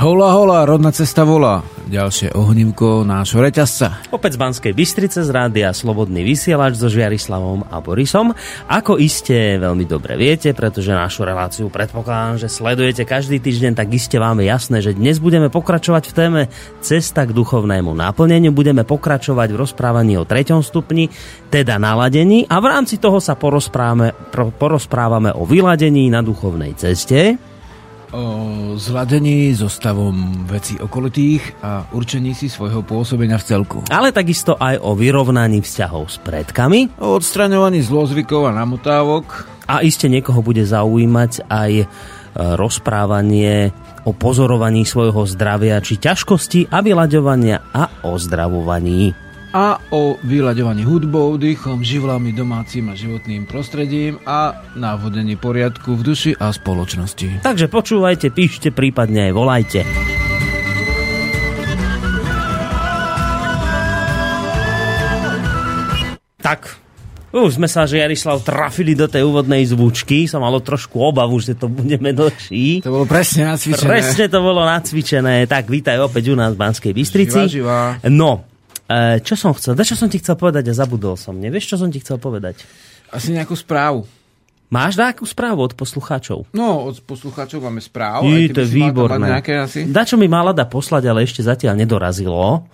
Hola, hola, rodná cesta volá. Ďalšie ohnívko nášho reťazca. Opäť z Banskej Bystrice z rádia Slobodný vysielač so Žiarislavom a Borisom. Ako iste veľmi dobre viete, pretože našu reláciu predpokladám, že sledujete každý týždeň, tak iste vám je jasné, že dnes budeme pokračovať v téme Cesta k duchovnému náplneniu. Budeme pokračovať v rozprávaní o treťom stupni, teda naladení a v rámci toho sa porozprávame, porozprávame o vyladení na duchovnej ceste o zladení so stavom vecí okolitých a určení si svojho pôsobenia v celku. Ale takisto aj o vyrovnaní vzťahov s predkami. O odstraňovaní zlozvykov a namotávok. A iste niekoho bude zaujímať aj e, rozprávanie o pozorovaní svojho zdravia či ťažkosti a vyľaďovania a ozdravovaní a o vyľaďovaní hudbou, dýchom, živlami, domácim a životným prostredím a návodení poriadku v duši a spoločnosti. Takže počúvajte, píšte, prípadne aj volajte. Tak, už sme sa, že Jarislav trafili do tej úvodnej zvučky. Som malo trošku obavu, že to budeme dlhší. To bolo presne nacvičené. Presne to bolo nacvičené. Tak vítaj opäť u nás v Banskej Bystrici. Živá, živá. No, čo som chcel? čo som ti chcel povedať a zabudol som. Nevieš, čo som ti chcel povedať? Asi nejakú správu. Máš nejakú správu od poslucháčov? No, od poslucháčov máme správu. Je, to je výborné. Nejaké asi? Dačo mi mala da poslať, ale ešte zatiaľ nedorazilo.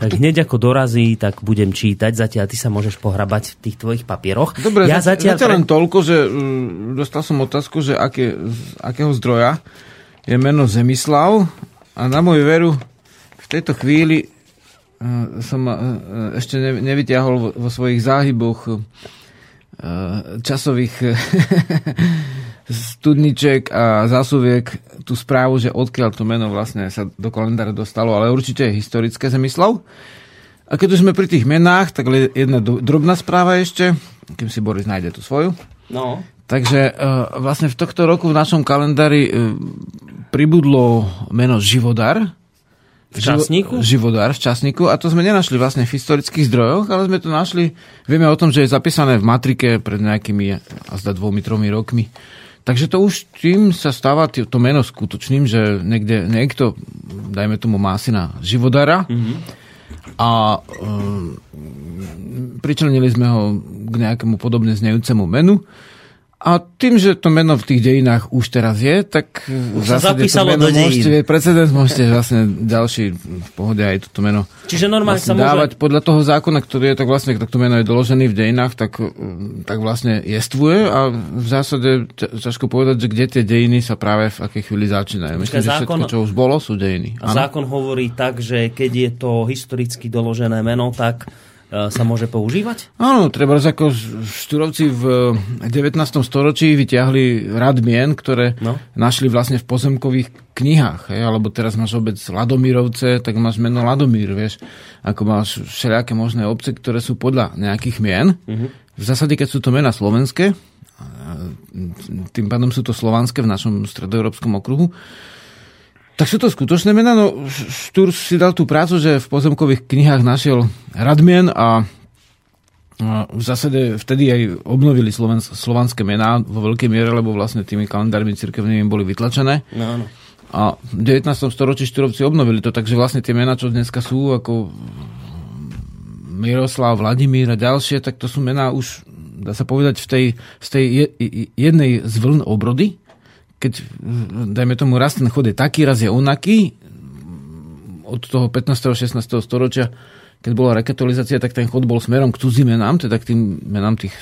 Tak hneď ako dorazí, tak budem čítať. Zatiaľ ty sa môžeš pohrabať v tých tvojich papieroch. Dobre, ja zatiaľ, zatiaľ len toľko, že um, dostal som otázku, že aké, z akého zdroja je meno Zemislav a na moju veru v tejto chvíli Eh, som eh, ešte nevyťahol vo svojich záhyboch eh, časových studniček a zásuviek tú správu, že odkiaľ to meno vlastne sa do kalendára dostalo, ale určite je historické zemyslov. A keď už sme pri tých menách, tak jedna drobná správa ešte, kým si Boris nájde tú svoju. No. Takže vlastne v tohto roku v našom kalendári pribudlo meno Živodar, v časníku? Živodár v časníku a to sme nenašli vlastne v historických zdrojoch, ale sme to našli, vieme o tom, že je zapísané v matrike pred nejakými azda dvomi, tromi rokmi. Takže to už tým sa stáva to meno skutočným, že niekde, niekto, dajme tomu, má syna Živodara mm-hmm. a um, pričlenili sme ho k nejakému podobne znejúcemu menu a tým, že to meno v tých dejinách už teraz je, tak už v zásade to meno môžete, precedens môžete vlastne ďalší v pohode aj toto meno Čiže normálne vlastne sa dávať môže... podľa toho zákona, ktorý je tak vlastne, tak to meno je doložený v dejinách, tak, tak vlastne jestvuje a v zásade ťažko povedať, že kde tie dejiny sa práve v akej chvíli začínajú. Myslím, že všetko, čo už bolo, sú dejiny. A zákon hovorí tak, že keď je to historicky doložené meno, tak sa môže používať? Áno, treba ako štúrovci v 19. storočí vyťahli rad mien, ktoré no. našli vlastne v pozemkových knihách. Hej? Alebo teraz máš obec Ladomírovce, tak máš meno Ladomír, vieš. Ako máš všelijaké možné obce, ktoré sú podľa nejakých mien. Uh-huh. V zásade, keď sú to mena slovenské, tým pádom sú to slovanské v našom stredoeurópskom okruhu, tak sú to skutočné mená? No, Štúr si dal tú prácu, že v pozemkových knihách našiel Radmien a v zásade vtedy aj obnovili sloven, slovanské mená vo veľkej miere, lebo vlastne tými kalendármi cirkevnými boli vytlačené. No, no. A v 19. storočí Štúrovci obnovili to, takže vlastne tie mená, čo dneska sú, ako Miroslav, Vladimír a ďalšie, tak to sú mená už, dá sa povedať, v tej, z tej jednej z vln obrody, keď, dajme tomu, raz ten chod je taký, raz je onaký, od toho 15. 16. storočia, keď bola rekatolizácia, tak ten chod bol smerom k cudzím menám, teda k tým menám tých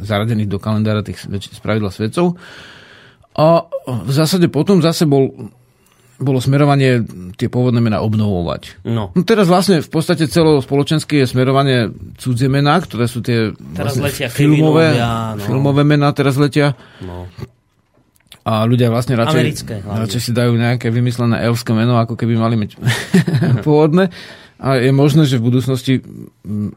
zaradených do kalendára tých spravidla svedcov. A v zásade potom zase bol, bolo smerovanie tie pôvodné mená obnovovať. No. no teraz vlastne v podstate celospoločenské je smerovanie cudzie mená, ktoré sú tie teraz vlastne letia filmové, no. filmové mená teraz letia. No. A ľudia vlastne radšej, Americké, radšej si dajú nejaké vymyslené elfské meno, ako keby mali mať pôvodné. A je možné, že v budúcnosti,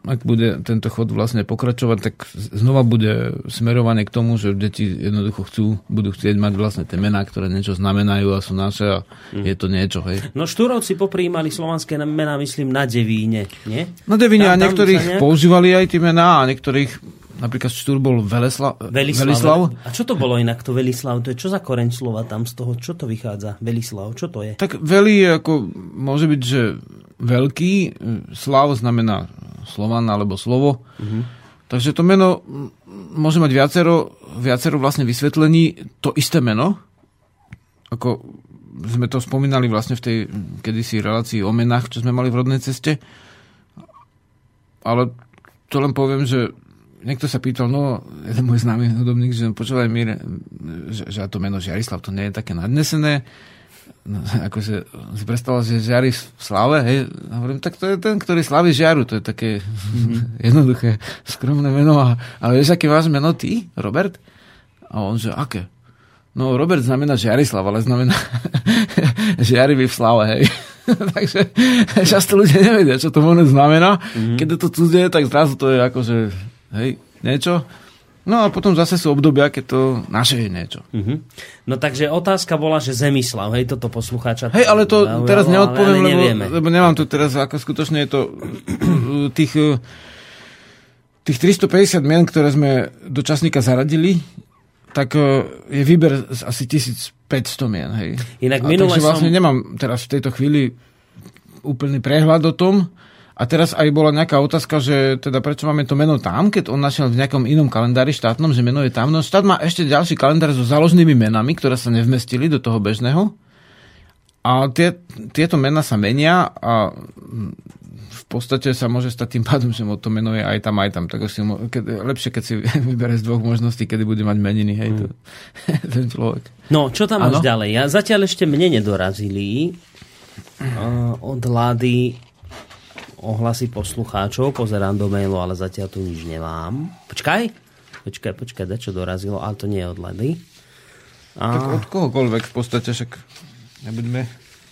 ak bude tento chod vlastne pokračovať, tak znova bude smerovanie k tomu, že deti jednoducho chcú, budú chcieť mať vlastne tie mená, ktoré niečo znamenajú a sú naše a mm. je to niečo. Hej. No Štúrovci popríjmali slovanské mená, myslím, na Devíne, nie? Na Devíne a niektorých ne... používali aj tie mená a niektorých napríklad Štúr bol Velesla, Velislav. Velislav. A čo to bolo inak, to Velislav? To je čo za koreň slova tam z toho? Čo to vychádza? Velislav, čo to je? Tak Veli je ako, môže byť, že veľký, Slav znamená Slovan alebo slovo. Uh-huh. Takže to meno môže mať viacero, viacero vlastne vysvetlení. To isté meno, ako sme to spomínali vlastne v tej kedysi relácii o menách, čo sme mali v rodnej ceste. Ale to len poviem, že niekto sa pýtal, no, jeden môj známy hudobník, že počúvaj, Mire, že, že to meno Žiarislav, to nie je také nadnesené. No, ako si, predstavila, že žiari v slave, hej? A hovorím, tak to je ten, ktorý slaví žiaru, to je také mm-hmm. jednoduché, skromné meno. A, a vieš, aké máš meno ty, Robert? A on, že aké? No, Robert znamená Žiarislav, ale znamená žiarivý v slave, hej. Takže často ľudia nevedia, čo to možno znamená. Mm-hmm. Keď je to cudzie, tak zrazu to je akože, hej, niečo. No a potom zase sú obdobia, keď to naše je niečo. Uh-huh. No takže otázka bola, že Zemislav, hej, toto poslucháča. Hej, ale to zaujalo, teraz neodpoviem, ale, lebo, lebo nemám tu teraz, ako skutočne je to tých, tých 350 mien, ktoré sme do časníka zaradili, tak e, je výber z asi 1500 mien, hej. Inak minule takže vlastne som... nemám teraz v tejto chvíli úplný prehľad o tom, a teraz aj bola nejaká otázka, že teda prečo máme to meno tam, keď on našiel v nejakom inom kalendári štátnom, že meno je tam. No štát má ešte ďalší kalendár so založnými menami, ktoré sa nevmestili do toho bežného. A tie, tieto mena sa menia a v podstate sa môže stať tým pádom, že mu to meno je aj tam, aj tam. Tak si, keď, lepšie, keď si vybere z dvoch možností, kedy bude mať meniny, hej, to, mm. ten človek. No, čo tam ano? máš ďalej? Ja zatiaľ ešte mne nedorazili uh, od Lady ohlasy poslucháčov, pozerám do mailu, ale zatiaľ tu nič nemám. Počkaj, počkaj, počkaj, čo dorazilo, ale to nie je od Ledy. A... Tak od kohokoľvek v podstate, však nebudeme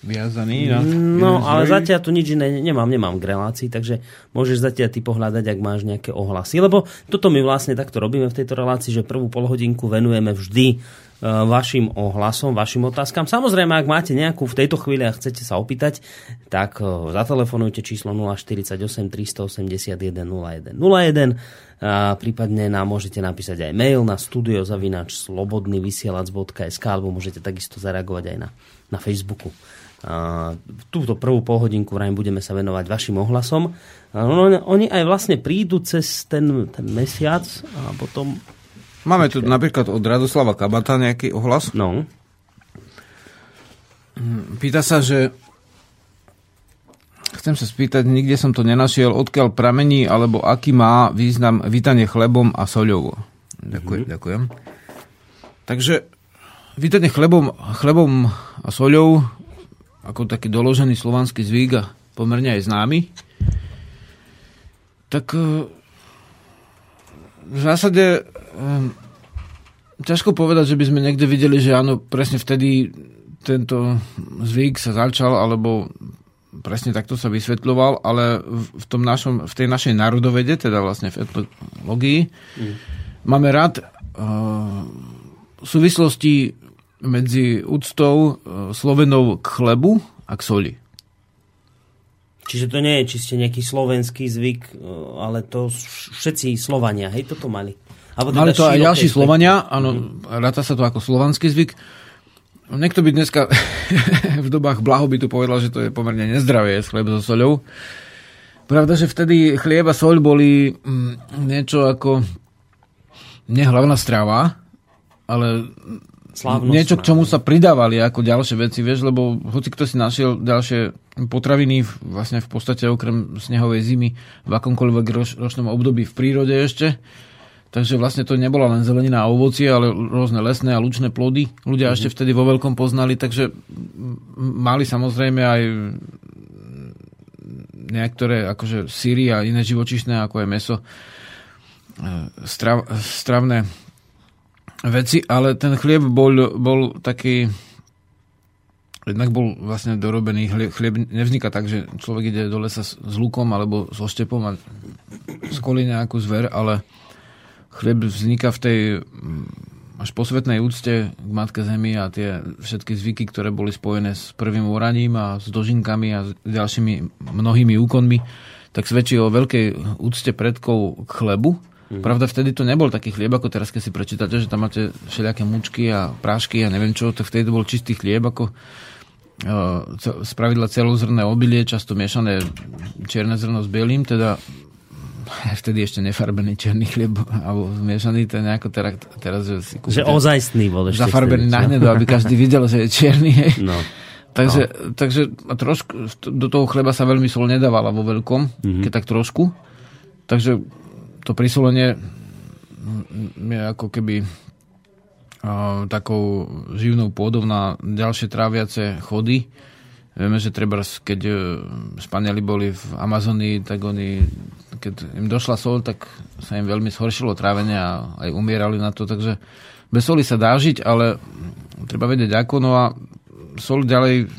viazaní. Na no, ale zatiaľ tu nič iné nemám, nemám k relácii, takže môžeš zatiaľ ty pohľadať, ak máš nejaké ohlasy. Lebo toto my vlastne takto robíme v tejto relácii, že prvú polhodinku venujeme vždy vašim ohlasom, vašim otázkam. Samozrejme, ak máte nejakú v tejto chvíli a chcete sa opýtať, tak e, zatelefonujte číslo 048 381 01 01 a prípadne nám môžete napísať aj mail na studiozavinač slobodnyvysielac.sk alebo môžete takisto zareagovať aj na, na Facebooku. A túto prvú polhodinku vrajím budeme sa venovať vašim ohlasom. A oni aj vlastne prídu cez ten, ten mesiac a potom Máme tu napríklad od Radoslava Kabata nejaký ohlas. No. Pýta sa, že chcem sa spýtať, nikde som to nenašiel, odkiaľ pramení, alebo aký má význam vítanie chlebom a soľou. Ďakujem, mm-hmm. ďakujem. Takže vítanie chlebom, chlebom a soľou, ako taký doložený slovanský zvyk a pomerne aj známy, tak v zásade um, ťažko povedať, že by sme niekde videli, že áno, presne vtedy tento zvyk sa začal, alebo presne takto sa vysvetľoval, ale v, tom našom, v tej našej národovede, teda vlastne v etnológii, mm. máme rád uh, súvislosti medzi úctou uh, Slovenov k chlebu a k soli. Čiže to nie je čiste nejaký slovenský zvyk, e, ale to všetci Slovania, hej, toto mali. Alebo teda mali to aj ďalší Slovania, áno, mm. ráta sa to ako slovanský zvyk. Niekto by dneska v dobách blahobytu povedal, že to je pomerne nezdravé jesť chleb so soľou. Pravda, že vtedy chlieb a soľ boli mm, niečo ako nehlavná strava, ale Slávnostná. niečo, k čomu sa pridávali ako ďalšie veci, vieš, lebo hoci kto si našiel ďalšie potraviny vlastne v podstate okrem snehovej zimy v akomkoľvek roč, ročnom období v prírode ešte, takže vlastne to nebola len zelenina a ovocie, ale rôzne lesné a lučné plody. Ľudia mm-hmm. ešte vtedy vo veľkom poznali, takže mali samozrejme aj niektoré akože síry a iné živočišné, ako je meso, e, strav, stravné veci, ale ten chlieb bol, bol taký jednak bol vlastne dorobený, chlieb, chlieb nevzniká tak, že človek ide do lesa s, s lukom alebo so štepom a skolí nejakú zver, ale chlieb vzniká v tej mm, až posvetnej úcte k Matke Zemi a tie všetky zvyky, ktoré boli spojené s prvým oraním a s dožinkami a s ďalšími mnohými úkonmi, tak svedčí o veľkej úcte predkov k chlebu Mm. Pravda, vtedy to nebol taký chlieb, ako teraz, keď si prečítate, že tam máte všelijaké mučky a prášky a neviem čo, tak vtedy to bol čistý chlieb, ako spravidla celozrné obilie, často miešané čierne zrno s bielým, teda vtedy ešte nefarbený černý chlieb alebo zmiešaný, to nejako teraz, teraz že si kúpite, Že ozajstný bol ešte Zafarbený na hnedo, aby každý videl, že je čierny. Hej. No. Takže, no. takže trošku, do toho chleba sa veľmi sol nedávala vo veľkom, mm-hmm. keď tak trošku. Takže to prisolenie je ako keby uh, takou živnou pôdou na ďalšie tráviace chody. Vieme, že treba, keď uh, Španieli boli v Amazonii, tak oni, keď im došla sol, tak sa im veľmi zhoršilo trávenie a aj umierali na to, takže bez soli sa dá žiť, ale treba vedieť ako, no a sol ďalej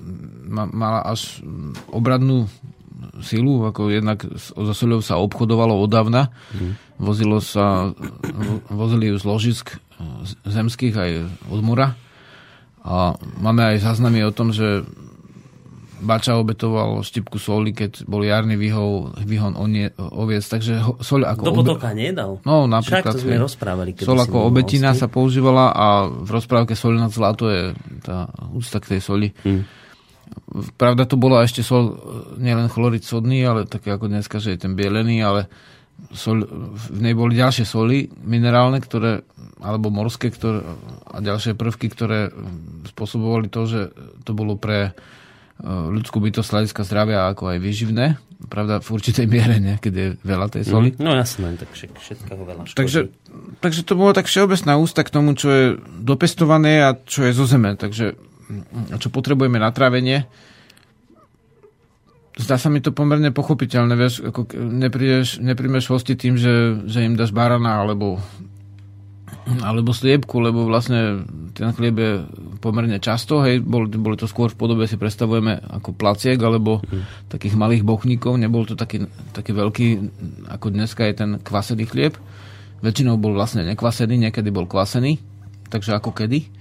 mala až obradnú silu, ako jednak so soľou sa obchodovalo odávna. Mm. Vozilo sa, vozili ju z ložisk zemských aj od mora. A máme aj záznamy o tom, že Bača obetoval štipku soli, keď bol jarný výhon, výhon oviec, takže sol ako... Do potoka obe... nedal? No, napríklad. Však to sme rozprávali. Sol ako obetina sa používala a v rozprávke soli na zlato je tá úcta k tej soli. Hmm. Pravda to bolo ešte sol, nielen chlorid sodný, ale také ako dneska, že je ten bielený, ale sol, v nej boli ďalšie soli minerálne, ktoré, alebo morské ktoré, a ďalšie prvky, ktoré spôsobovali to, že to bolo pre e, ľudskú bytosť hľadiska zdravia ako aj výživné. Pravda, v určitej miere, ne, keď je veľa tej soli. Mm, no jasné, tak všetkého veľa škodí. Takže, takže to bolo tak všeobecná ústa k tomu, čo je dopestované a čo je zo zeme. Takže čo potrebujeme na trávenie. Zdá sa mi to pomerne pochopiteľné, vieš, ako neprídeš, nepríjmeš hosti tým, že, že im dáš barana alebo, alebo sliepku, lebo vlastne ten chlieb je pomerne často, hej, boli, boli to skôr v podobe, si predstavujeme ako placiek alebo mm. takých malých bochníkov, nebol to taký, taký veľký, ako dneska je ten kvasený chlieb. Väčšinou bol vlastne nekvasený, niekedy bol kvasený, takže ako kedy.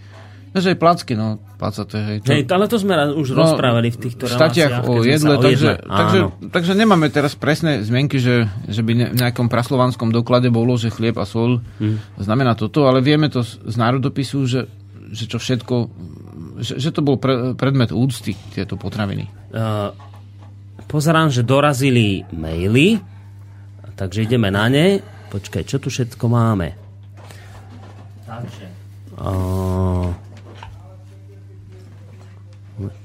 No, že aj placky, no, placaté, hej. To... Hej, ale to sme už no, rozprávali v týchto reláciách. o jedle, takže, takže, takže, nemáme teraz presné zmenky, že, že by ne, v nejakom praslovanskom doklade bolo, že chlieb a sol hmm. znamená toto, ale vieme to z, z národopisu, že, že čo všetko, že, že to bol pre, predmet úcty, tieto potraviny. Uh, pozerám, že dorazili maily, takže ideme na ne. Počkaj, čo tu všetko máme? Takže. Uh,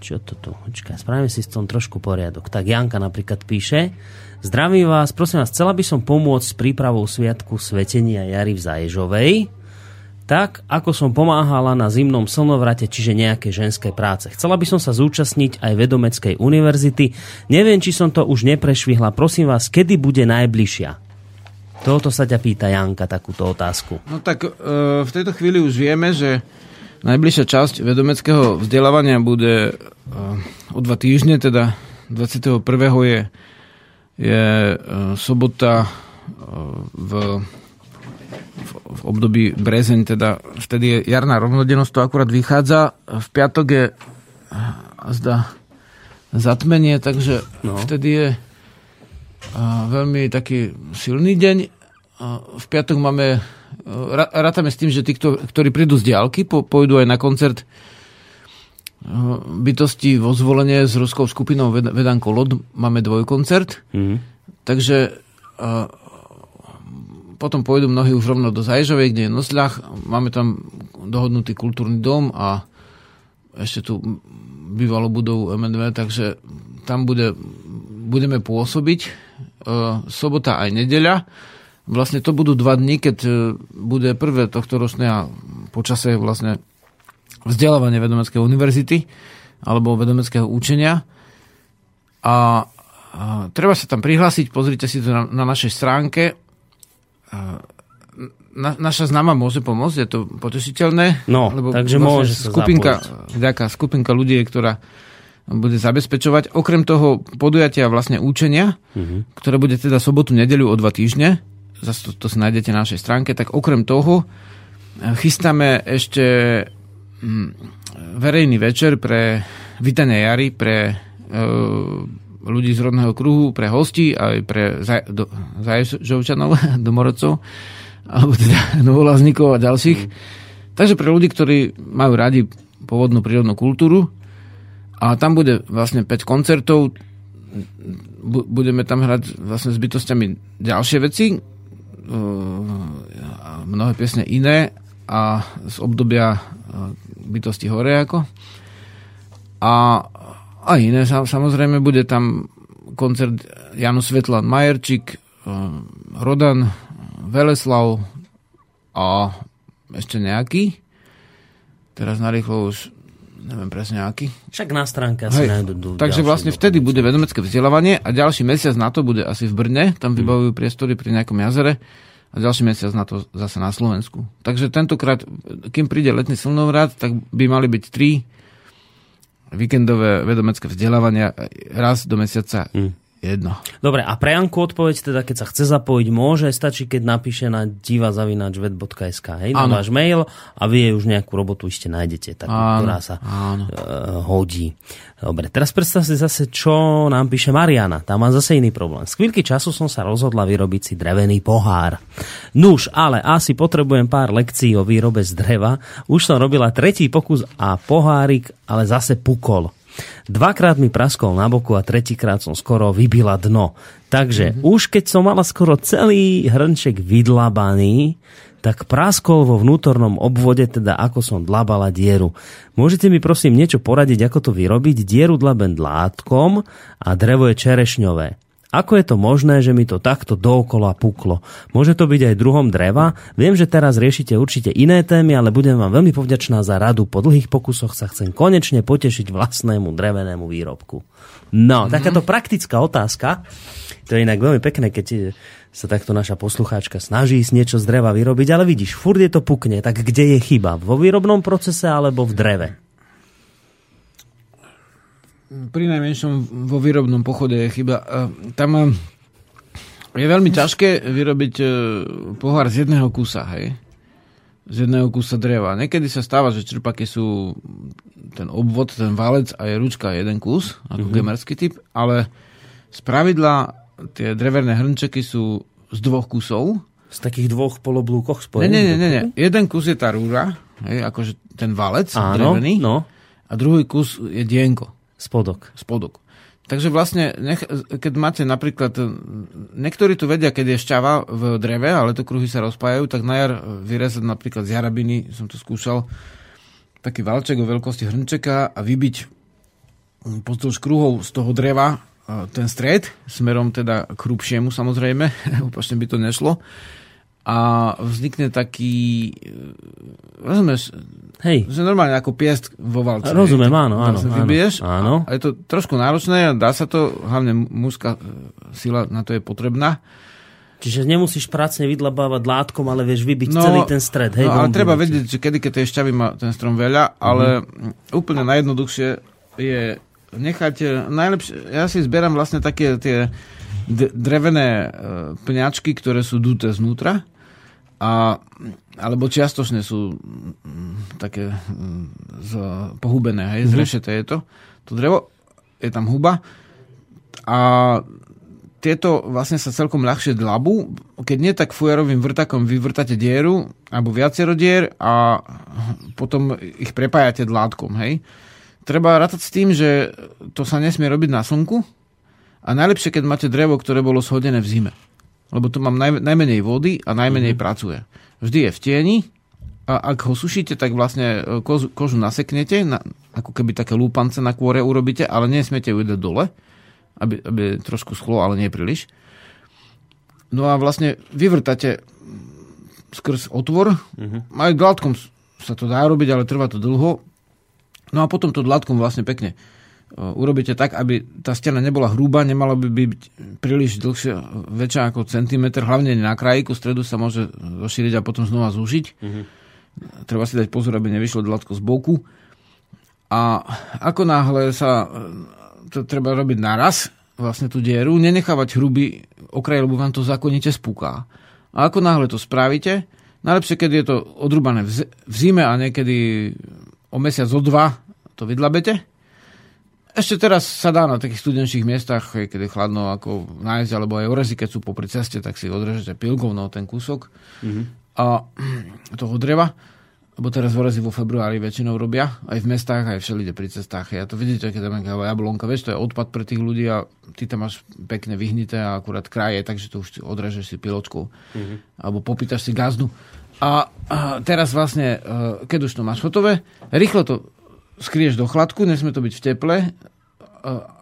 čo to tu? Počkaj, spravíme si s tom trošku poriadok. Tak Janka napríklad píše, zdravím vás, prosím vás, chcela by som pomôcť s prípravou sviatku Svetenia Jary v Zaježovej, tak ako som pomáhala na zimnom slnovrate, čiže nejaké ženské práce. Chcela by som sa zúčastniť aj Vedomeckej univerzity. Neviem, či som to už neprešvihla. Prosím vás, kedy bude najbližšia? Toto sa ťa pýta Janka, takúto otázku. No tak e, v tejto chvíli už vieme, že Najbližšia časť vedomeckého vzdelávania bude uh, o dva týždne, teda 21. je, je uh, sobota v, v, v období brezeň, teda vtedy je jarná rovnodennosť, to akurát vychádza. V piatok je zda zatmenie, takže no. vtedy je veľmi taký silný deň. V piatok máme rátame s tým, že tí, ktorí prídu z diálky, pôjdu aj na koncert bytosti vo zvolenie s ruskou skupinou Vedanko Lod. Máme dvojkoncert. Mm-hmm. Takže potom pôjdu mnohí už rovno do Zajžovej, kde je nosľah. Máme tam dohodnutý kultúrny dom a ešte tu bývalú budovu MNV, takže tam bude, budeme pôsobiť. Sobota aj nedeľa. Vlastne to budú dva dní, keď e, bude prvé tohto ročné a počasie vlastne vzdelávanie vedomeckej univerzity alebo vedomeckého učenia. A, a treba sa tam prihlásiť, pozrite si to na, na našej stránke. Na, naša známa môže pomôcť, je to potešiteľné. No, lebo takže vlastne môže sa skupinka, vďaka, skupinka ľudí, ktorá bude zabezpečovať. Okrem toho podujatia vlastne učenia, uh-huh. ktoré bude teda sobotu, nedeľu o dva týždne, zase to, to si nájdete na našej stránke, tak okrem toho eh, chystáme ešte mm, verejný večer pre vítanie jary pre e, ľudí z rodného kruhu, pre hostí, aj pre zaj, do, zaježovčanov, domorodcov, alebo teda novolazníkov a ďalších. Takže pre ľudí, ktorí majú radi pôvodnú prírodnú kultúru, a tam bude vlastne 5 koncertov, budeme tam hrať vlastne s bytostiami ďalšie veci, mnohé piesne iné a z obdobia bytosti hore ako. A, a iné samozrejme bude tam koncert Janu Svetlan Majerčík, Rodan, Veleslav a ešte nejaký. Teraz narýchlo už neviem presne aký. Však na stránke asi nájdú. Takže vlastne vtedy bude vedomecké vzdelávanie a ďalší mesiac na to bude asi v Brne, tam vybavujú priestory pri nejakom jazere a ďalší mesiac na to zase na Slovensku. Takže tentokrát, kým príde letný slnovrat, tak by mali byť tri víkendové vedomecké vzdelávania raz do mesiaca. Mm jedno. Dobre, a pre Janku odpoveď teda, keď sa chce zapojiť, môže, stačí, keď napíše na divazavinačvet.sk, hej, na váš mail a vy už nejakú robotu ešte nájdete, takú, áno, ktorá sa áno. Uh, hodí. Dobre, teraz predstav si zase, čo nám píše Mariana. Tam má zase iný problém. Z chvíľky času som sa rozhodla vyrobiť si drevený pohár. Nuž, ale asi potrebujem pár lekcií o výrobe z dreva. Už som robila tretí pokus a pohárik, ale zase pukol. Dvakrát mi praskol na boku a tretíkrát som skoro vybila dno. Takže mm-hmm. už keď som mala skoro celý hrnček vydlabaný, tak praskol vo vnútornom obvode, teda ako som dlabala dieru. Môžete mi prosím niečo poradiť, ako to vyrobiť? Dieru dlaben dlátkom a drevo je čerešňové. Ako je to možné, že mi to takto dookola puklo? Môže to byť aj druhom dreva? Viem, že teraz riešite určite iné témy, ale budem vám veľmi povďačná za radu. Po dlhých pokusoch sa chcem konečne potešiť vlastnému drevenému výrobku. No, mm-hmm. takáto praktická otázka. To je inak veľmi pekné, keď sa takto naša poslucháčka snaží si niečo z dreva vyrobiť, ale vidíš, furt je to pukne, tak kde je chyba? Vo výrobnom procese alebo v dreve? Pri najmenšom vo výrobnom pochode je chyba. Tam e, je veľmi ťažké vyrobiť e, pohár z jedného kusa, hej? Z jedného kusa dreva. Niekedy sa stáva, že čerpaky sú ten obvod, ten valec a je ručka jeden kus, ako mm-hmm. gemerský typ, ale z pravidla tie drevené hrnčeky sú z dvoch kusov. Z takých dvoch poloblúkoch spojených? Nie, nie, nie, nie. Jeden kus je tá rúra, hej, akože ten valec Áno, drevený. No. A druhý kus je dienko. Spodok. Spodok. Takže vlastne, nech, keď máte napríklad, niektorí tu vedia, keď je šťava v dreve, ale to kruhy sa rozpájajú, tak na jar vyrezať napríklad z jarabiny, som to skúšal, taký valček o veľkosti hrnčeka a vybiť pozdĺž kruhov z toho dreva ten stred, smerom teda k hrubšiemu samozrejme, opačne by to nešlo a vznikne taký, e, rozumieš, Hej. že normálne ako piest vo valce. Rozumiem, áno, áno. Vybiješ áno. A je to trošku náročné a dá sa to, hlavne mužská e, sila na to je potrebná. Čiže nemusíš pracne vydlabávať látkom, ale vieš vybiť no, celý ten stred. Hej, no, ale treba vedieť, že kedy, keď tej šťavy má ten strom veľa, ale mm-hmm. úplne najjednoduchšie je nechať, e, najlepšie, ja si zberám vlastne také tie drevené pňačky, ktoré sú duté znútra a, alebo čiastočne sú také z, pohubené, hej, mm-hmm. zrešeté je to. To drevo, je tam huba a tieto vlastne sa celkom ľahšie dlabú. Keď nie, tak fujarovým vrtakom vyvrtate dieru alebo viacero dier a potom ich prepájate dlátkom, hej. Treba rátať s tým, že to sa nesmie robiť na slnku a najlepšie, keď máte drevo, ktoré bolo shodené v zime lebo tu mám naj, najmenej vody a najmenej mm-hmm. pracuje. Vždy je v tieni a ak ho sušíte, tak vlastne e, kožu, kožu naseknete, na, ako keby také lúpance na kôre urobíte, ale nesmiete ju dať dole, aby, aby trošku schlo, ale nie príliš. No a vlastne vyvrtate skrz otvor, mm-hmm. aj dlátkom sa to dá robiť, ale trvá to dlho. No a potom to dlátkom vlastne pekne urobíte tak, aby tá stena nebola hrubá, nemala by byť príliš dlhšia, väčšia ako centimetr, hlavne na krajíku, stredu sa môže rozšíriť a potom znova zúžiť. Mm-hmm. Treba si dať pozor, aby nevyšlo dlatko z boku. A ako náhle sa to treba robiť naraz, vlastne tú dieru, nenechávať hrubý okraj, lebo vám to zákonite spúká. A ako náhle to spravíte, najlepšie, keď je to odrubané v zime a niekedy o mesiac, o dva to vydlabete, Ešte teraz sa dá na takých studenčných miestach, keď je chladno, ako nájsť, alebo aj orezy, keď sú popri ceste, tak si odrežete pilkou no, ten kúsok mm-hmm. a, toho dreva. Lebo teraz orezy vo februári väčšinou robia, aj v mestách, aj všelide pri cestách. Ja to vidíte, keď tam jablonka, vieš, to je odpad pre tých ľudí a ty tam máš pekne vyhnité a akurát kraje, takže to už odrežeš si piločkou. Mm-hmm. Alebo popýtaš si gazdu. A, a teraz vlastne, e, keď už to máš hotové, rýchlo to skrieš do chladku, nesme to byť v teple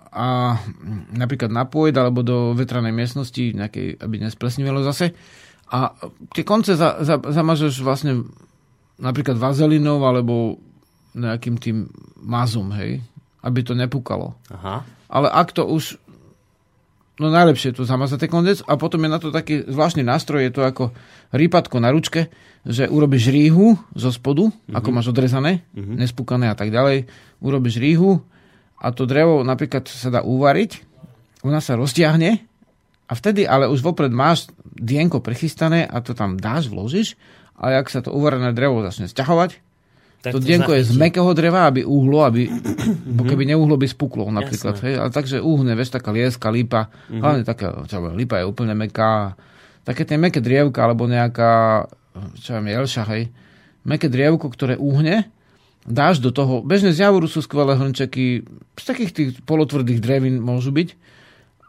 a napríklad na pôjď alebo do vetranej miestnosti, nejakej, aby nesplesnivelo zase. A tie konce za, za, zamažeš vlastne napríklad vazelinou alebo nejakým tým mazom, hej, aby to nepukalo. Aha. Ale ak to už no najlepšie je to zamazať ten konec a potom je na to taký zvláštny nástroj, je to ako rýpatko na ručke, že urobíš ríhu zo spodu, mm-hmm. ako máš odrezané, mm-hmm. nespúkané a tak ďalej, urobíš ríhu a to drevo napríklad sa dá uvariť, ona sa roztiahne a vtedy ale už vopred máš dienko prichystané a to tam dáš, vložíš a ak sa to uvarené drevo začne stiahovať, tak to, to dienko zachytí. je z mekého dreva, aby uhlo, aby, mm-hmm. bo keby neuhlo, by spuklo napríklad. Hej? Ale takže uhne, vieš, taká lieska, lípa, mm-hmm. hlavne taká, čo, lípa je úplne meká. Také tie meké drievka, alebo nejaká, čo viem, jelša, hej, meké drievko, ktoré uhne, dáš do toho, bežne z javoru sú skvelé hrnčeky, z takých tých polotvrdých drevín môžu byť,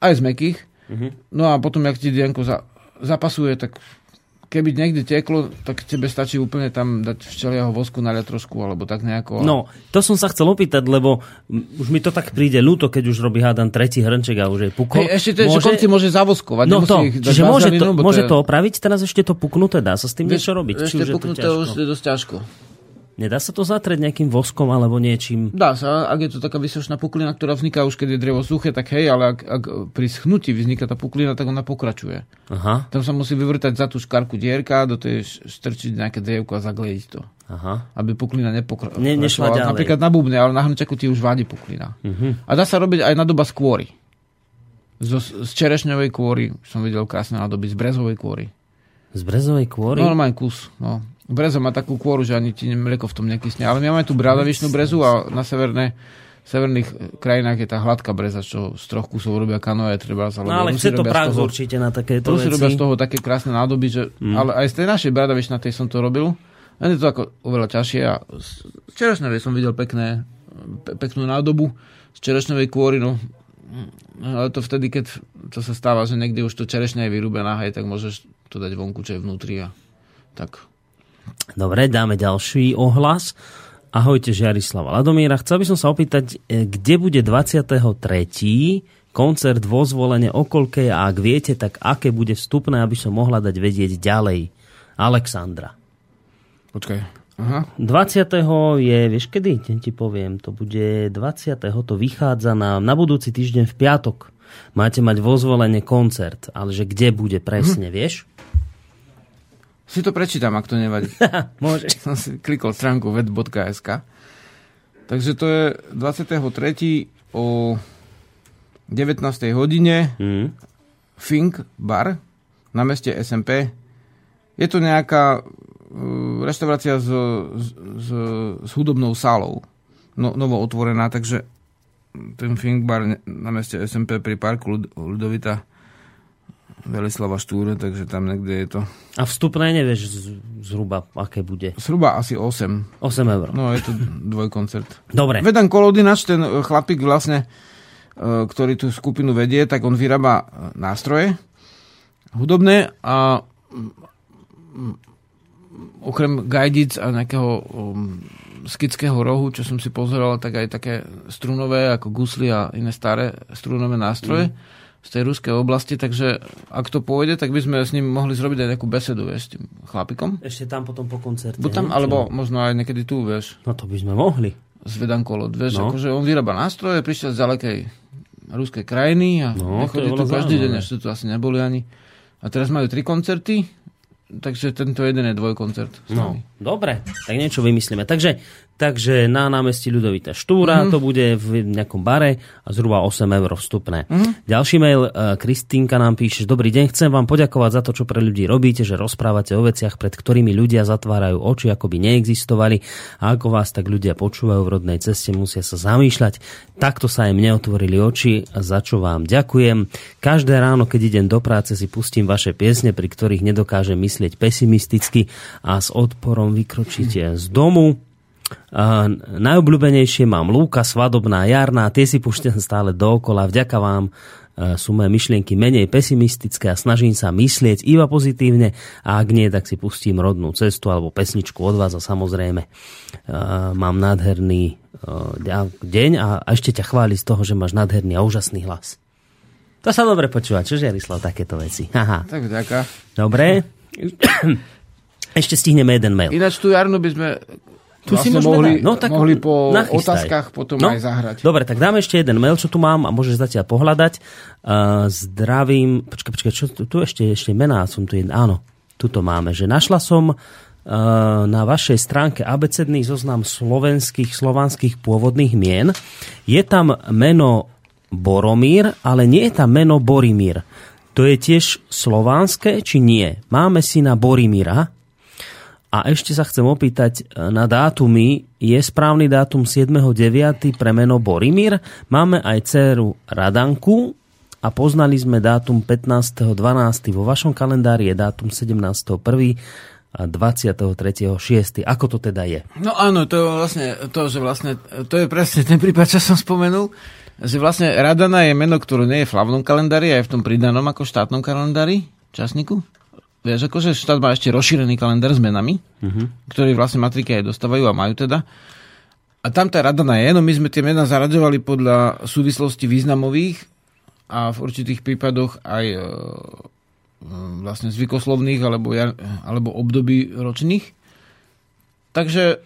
aj z mekých. Mm-hmm. No a potom, jak ti dienko za, zapasuje, tak keby niekde teklo, tak tebe stačí úplne tam dať včeliaho vosku naliať trošku, alebo tak nejako. No, to som sa chcel opýtať, lebo už mi to tak príde ľúto, keď už robí hádan tretí hrnček a už je pukol. Hey, ešte to, môže... že konci môže zavoskovať. No to, čiže môže, to, môže to opraviť, teraz ešte to puknuté, dá sa s tým niečo robiť. Ešte puknuté už je dosť ťažko. Nedá sa to zatrieť nejakým voskom alebo niečím? Dá sa, ak je to taká vysočná puklina, ktorá vzniká už keď je drevo suché, tak hej, ale ak, ak pri schnutí vzniká tá puklina, tak ona pokračuje. Aha. Tam sa musí vyvrtať za tú škarku dierka, do tej strčiť nejaké drievko a zaglejiť to. Aha. Aby puklina nepokračovala. Ne, nešla ďalej. Napríklad na bubne, ale na hrnčaku ti už vádi puklina. Uh-huh. A dá sa robiť aj nadoba z kôry. Z, z čerešňovej kôry som videl krásne nadoby, z brezovej kôry. Z brezovej kôry? Normálny kus. No. Breza má takú kôru, že ani ti mlieko v tom nekysne. Ale my máme tu bradavičnú brezu a na severné, severných krajinách je tá hladká breza, čo z troch kusov robia kanoe, treba sa... No ale chce to prax určite na takéto veci. robia z toho také krásne nádoby, že, mm. ale aj z tej našej bradavičnatej som to robil. Len je to ako oveľa ťažšie a z čerešňovej som videl pekné, pe, peknú nádobu z čerešňovej kôry, no ale to vtedy, keď to sa stáva, že niekde už to čerešňa je vyrúbená, hej, tak môžeš to dať vonku, čo je vnútri a tak Dobre, dáme ďalší ohlas. Ahojte, Žiarislava Ladomíra. Chcel by som sa opýtať, e, kde bude 23. koncert vo zvolenie okolke a ak viete, tak aké bude vstupné, aby som mohla dať vedieť ďalej. Alexandra. Počkaj. Aha. 20. je, vieš kedy? Ten ti poviem. To bude 20. To vychádza na, na budúci týždeň v piatok. Máte mať vo zvolenie koncert, ale že kde bude presne, hm. vieš? Si to prečítam, ak to nevadí. Môžeš. Som si klikol stránku ved.sk. Takže to je 23. o 19. hodine mm. Fink bar na meste SMP. Je to nejaká uh, reštaurácia s, s, s hudobnou sálou. No, novo otvorená, takže ten Fink bar na meste SMP pri parku Ludovita Velislava Štúre, takže tam niekde je to. A vstupné nevieš zhruba, aké bude? Zhruba asi 8. 8 eur. No, je to dvojkoncert. Dobre. Vedan Kolodinač, ten chlapík vlastne, e, ktorý tú skupinu vedie, tak on vyrába e, nástroje hudobné a mm, okrem gajdic a nejakého um, skického rohu, čo som si pozeral, tak aj také strunové ako gusly a iné staré strunové nástroje. Mm z tej ruskej oblasti, takže ak to pôjde, tak by sme s ním mohli zrobiť aj nejakú besedu, vieš, s tým chlapikom. Ešte tam potom po koncerte. Buď tam, alebo možno aj niekedy tu, vieš. No to by sme mohli. Z Vedankolot, vieš, no. akože on vyrába nástroje, prišiel z ďalekej ruskej krajiny a no, nechodí tu každý deň, ešte tu asi neboli ani. A teraz majú tri koncerty, takže tento jeden je dvojkoncert. No, dobre, tak niečo vymyslíme. Takže takže na námestí Ľudovita Štúra mm. to bude v nejakom bare a zhruba 8 eur vstupné. Mm. Ďalší mail, e, Kristínka nám píše, dobrý deň, chcem vám poďakovať za to, čo pre ľudí robíte, že rozprávate o veciach, pred ktorými ľudia zatvárajú oči, ako by neexistovali a ako vás tak ľudia počúvajú v rodnej ceste, musia sa zamýšľať. Takto sa im neotvorili oči, za čo vám ďakujem. Každé ráno, keď idem do práce, si pustím vaše piesne, pri ktorých nedokážem myslieť pesimisticky a s odporom vykročíte z domu Uh, najobľúbenejšie mám lúka, svadobná, jarná, tie si púšťam stále dookola. Vďaka vám uh, sú moje myšlienky menej pesimistické a snažím sa myslieť iba pozitívne a ak nie, tak si pustím rodnú cestu alebo pesničku od vás a samozrejme uh, mám nádherný uh, deň a, ešte ťa chváli z toho, že máš nádherný a úžasný hlas. To sa dobre počúva, čo Jarislav, takéto veci. Aha. Tak vďaka. Dobre. Ešte stihneme jeden mail. Ináč tú Jarnu by sme tu vlastne si mohli, no, tak mohli po nachystaj. otázkach potom no, aj zahrať. Dobre, tak dáme ešte jeden mail, čo tu mám a môžeš zatiaľ pohľadať. Uh, zdravím, počkaj, počkaj, čo tu, tu ešte, ešte mená som tu jeden, áno, tuto máme, že našla som na vašej stránke abecedný zoznam slovenských, slovanských pôvodných mien. Je tam meno Boromír, ale nie je tam meno Borimír. To je tiež slovanské, či nie? Máme si na Borimíra, a ešte sa chcem opýtať e, na dátumy. Je správny dátum 7.9. pre meno Borimír? Máme aj dceru Radanku a poznali sme dátum 15.12. Vo vašom kalendári je dátum 17.1. a 23.6. Ako to teda je? No áno, to je vlastne to, že vlastne, to je presne ten prípad, čo som spomenul, že vlastne Radana je meno, ktoré nie je v hlavnom kalendári, aj v tom pridanom ako štátnom kalendári časníku. Vieš, akože štát má ešte rozšírený kalendár s menami, uh-huh. ktorý vlastne matriky aj dostávajú a majú teda. A tam tá rada je, no my sme tie mená zaraďovali podľa súvislosti významových a v určitých prípadoch aj e, vlastne zvykoslovných alebo, alebo období ročných. Takže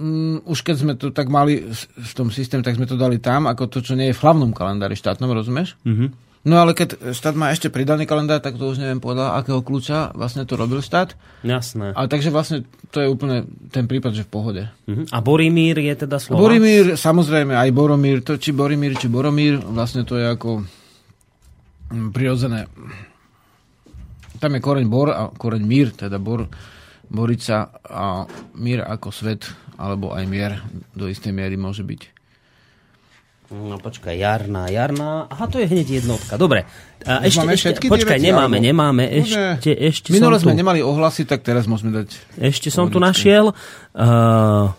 um, už keď sme to tak mali v tom systéme, tak sme to dali tam, ako to, čo nie je v hlavnom kalendári štátnom, rozumieš? Uh-huh. No ale keď štát má ešte pridaný kalendár, tak to už neviem podľa akého kľúča vlastne to robil štát. Jasné. A takže vlastne to je úplne ten prípad, že v pohode. Uh-huh. A Borimír je teda slovo? Borimír, samozrejme, aj Boromír, to či Borimír, či Boromír, vlastne to je ako mm, prirodzené. Tam je koreň Bor a koreň Mír, teda Bor, Borica a Mír ako svet, alebo aj mier do istej miery môže byť. No počkaj, jarná, jarná. Aha, to je hneď jednotka. Dobre. A ešte, ešte, počkaj, nemáme, alebo... nemáme. Ešte, ešte Minule sme tu... nemali ohlasy, tak teraz môžeme dať... Ešte som tu našiel. Uh,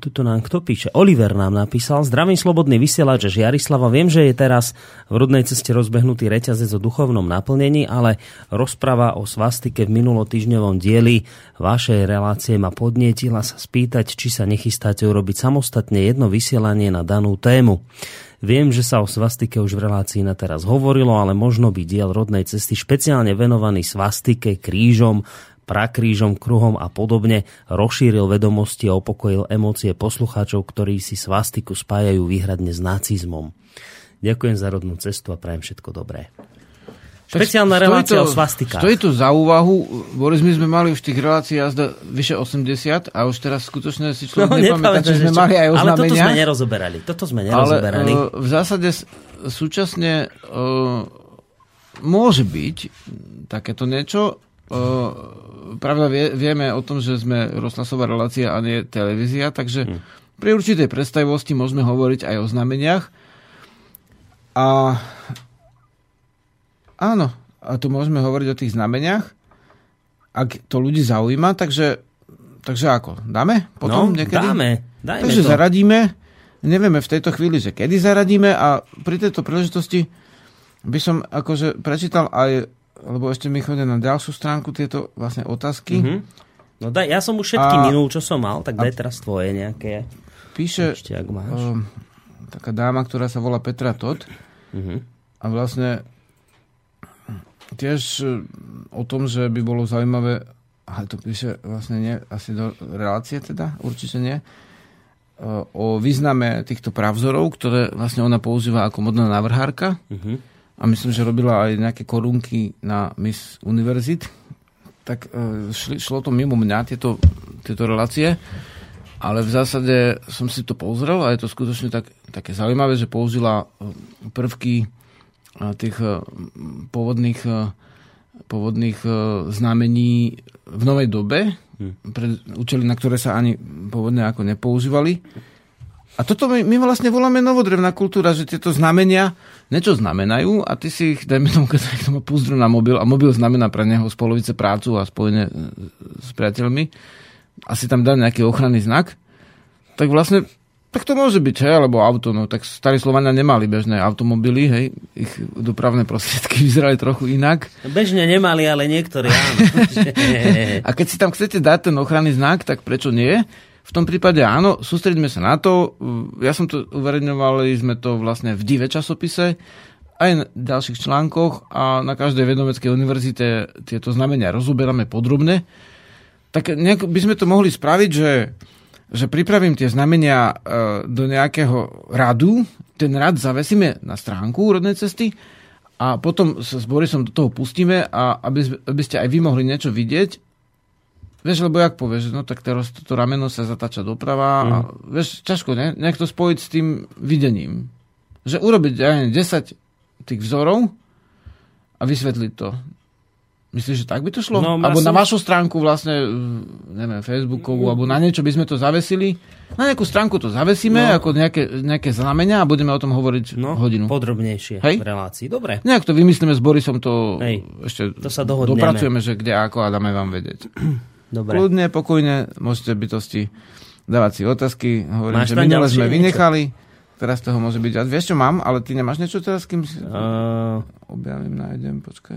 tuto nám kto píše? Oliver nám napísal. Zdravím slobodný vysielač Jarislava. Viem, že je teraz v rodnej ceste rozbehnutý reťazec o duchovnom naplnení, ale rozpráva o svastike v minulotýždňovom dieli vašej relácie ma podnietila sa spýtať, či sa nechystáte urobiť samostatne jedno vysielanie na danú tému. Viem, že sa o svastike už v relácii na teraz hovorilo, ale možno by diel rodnej cesty špeciálne venovaný svastike, krížom, prakrížom, kruhom a podobne rozšíril vedomosti a opokojil emócie poslucháčov, ktorí si svastiku spájajú výhradne s nacizmom. Ďakujem za rodnú cestu a prajem všetko dobré. Špeciálna relácia to, o svastikách. Stojí tu za úvahu, Boris, my sme mali už tých relácií jazda vyše 80 a už teraz skutočne si človek no, nepamätá, že sme mali aj oznamenia. Ale toto sme nerozoberali. Toto sme nerozoberali. Ale uh, v zásade súčasne uh, môže byť takéto niečo. Pravda, vie, vieme o tom, že sme rozhlasová relácia a nie televízia, takže hm. pri určitej predstavivosti môžeme hovoriť aj o znameniach. A áno, a tu môžeme hovoriť o tých znameniach, ak to ľudí zaujíma, takže, takže ako? Dáme potom no, niekedy? dáme. Dajme takže to. zaradíme, nevieme v tejto chvíli, že kedy zaradíme a pri tejto príležitosti by som akože prečítal aj lebo ešte mi chodia na ďalšiu stránku tieto vlastne otázky. Mm-hmm. No daj, ja som už všetky a, minul, čo som mal, tak daj teraz tvoje nejaké. Píše ešte, ak máš. Um, taká dáma, ktorá sa volá Petra Todd mm-hmm. a vlastne tiež e, o tom, že by bolo zaujímavé, ale to píše vlastne nie, asi do relácie teda, určite nie, e, o význame týchto pravzorov, ktoré vlastne ona používa ako modná návrhárka. Mm-hmm a myslím, že robila aj nejaké korunky na Miss Univerzit, tak šli, šlo to mimo mňa, tieto, tieto relácie, ale v zásade som si to pozrel a je to skutočne tak, také zaujímavé, že použila prvky tých pôvodných, pôvodných znamení v novej dobe, hm. pre účely, na ktoré sa ani pôvodne ako nepoužívali. A toto my, my vlastne voláme novodrevná kultúra, že tieto znamenia niečo znamenajú a ty si ich, dajme tomu, keď to má púzdru na mobil a mobil znamená pre neho spolovice prácu a spojenie e, s priateľmi a si tam dá nejaký ochranný znak, tak vlastne tak to môže byť, hej, alebo auto, no tak starí Slovania nemali bežné automobily, hej, ich dopravné prostriedky vyzerali trochu inak. Bežne nemali, ale niektorí áno. a keď si tam chcete dať ten ochranný znak, tak prečo nie? V tom prípade áno, sústredíme sa na to. Ja som to uverejňovali sme to vlastne v Dive časopise, aj na ďalších článkoch a na každej vedomeckej univerzite tieto znamenia rozoberáme podrobne. Tak nejak by sme to mohli spraviť, že, že pripravím tie znamenia e, do nejakého radu, ten rad zavesíme na stránku úrodnej cesty a potom sa s Borisom do toho pustíme a aby, aby ste aj vy mohli niečo vidieť Vieš, lebo jak povieš, no tak teraz toto rameno sa zatáča doprava mm. a mhm. vieš, ťažko, ne? Nejak to spojiť s tým videním. Že urobiť aj 10 tých vzorov a vysvetliť to. Myslíš, že tak by to šlo? No, alebo na vašu stránku vlastne, neviem, Facebookovú, mm. alebo na niečo by sme to zavesili. Na nejakú stránku to zavesíme, no. ako nejaké, nejaké znamenia a budeme o tom hovoriť no, hodinu. podrobnejšie Hej? v relácii. Dobre. Nejak to vymyslíme s Borisom, to Hej, ešte to sa dopracujeme, že kde ako a dáme vám vedieť. Dobre. Kľudne, pokojne, môžete bytosti dávať si otázky. Hovorím, Máš že minule sme vynechali. Niečo? Teraz toho môže byť viac. Vieš, čo mám? Ale ty nemáš niečo teraz, kým si... Uh... Objavím, nájdem, počkaj.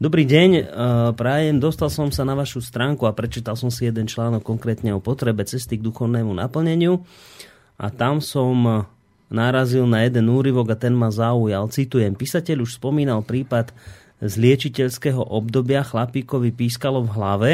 Dobrý deň, prajem. Dostal som sa na vašu stránku a prečítal som si jeden článok konkrétne o potrebe cesty k duchovnému naplneniu a tam som narazil na jeden úryvok a ten ma zaujal. Citujem, písateľ už spomínal prípad z liečiteľského obdobia chlapíkovi pískalo v hlave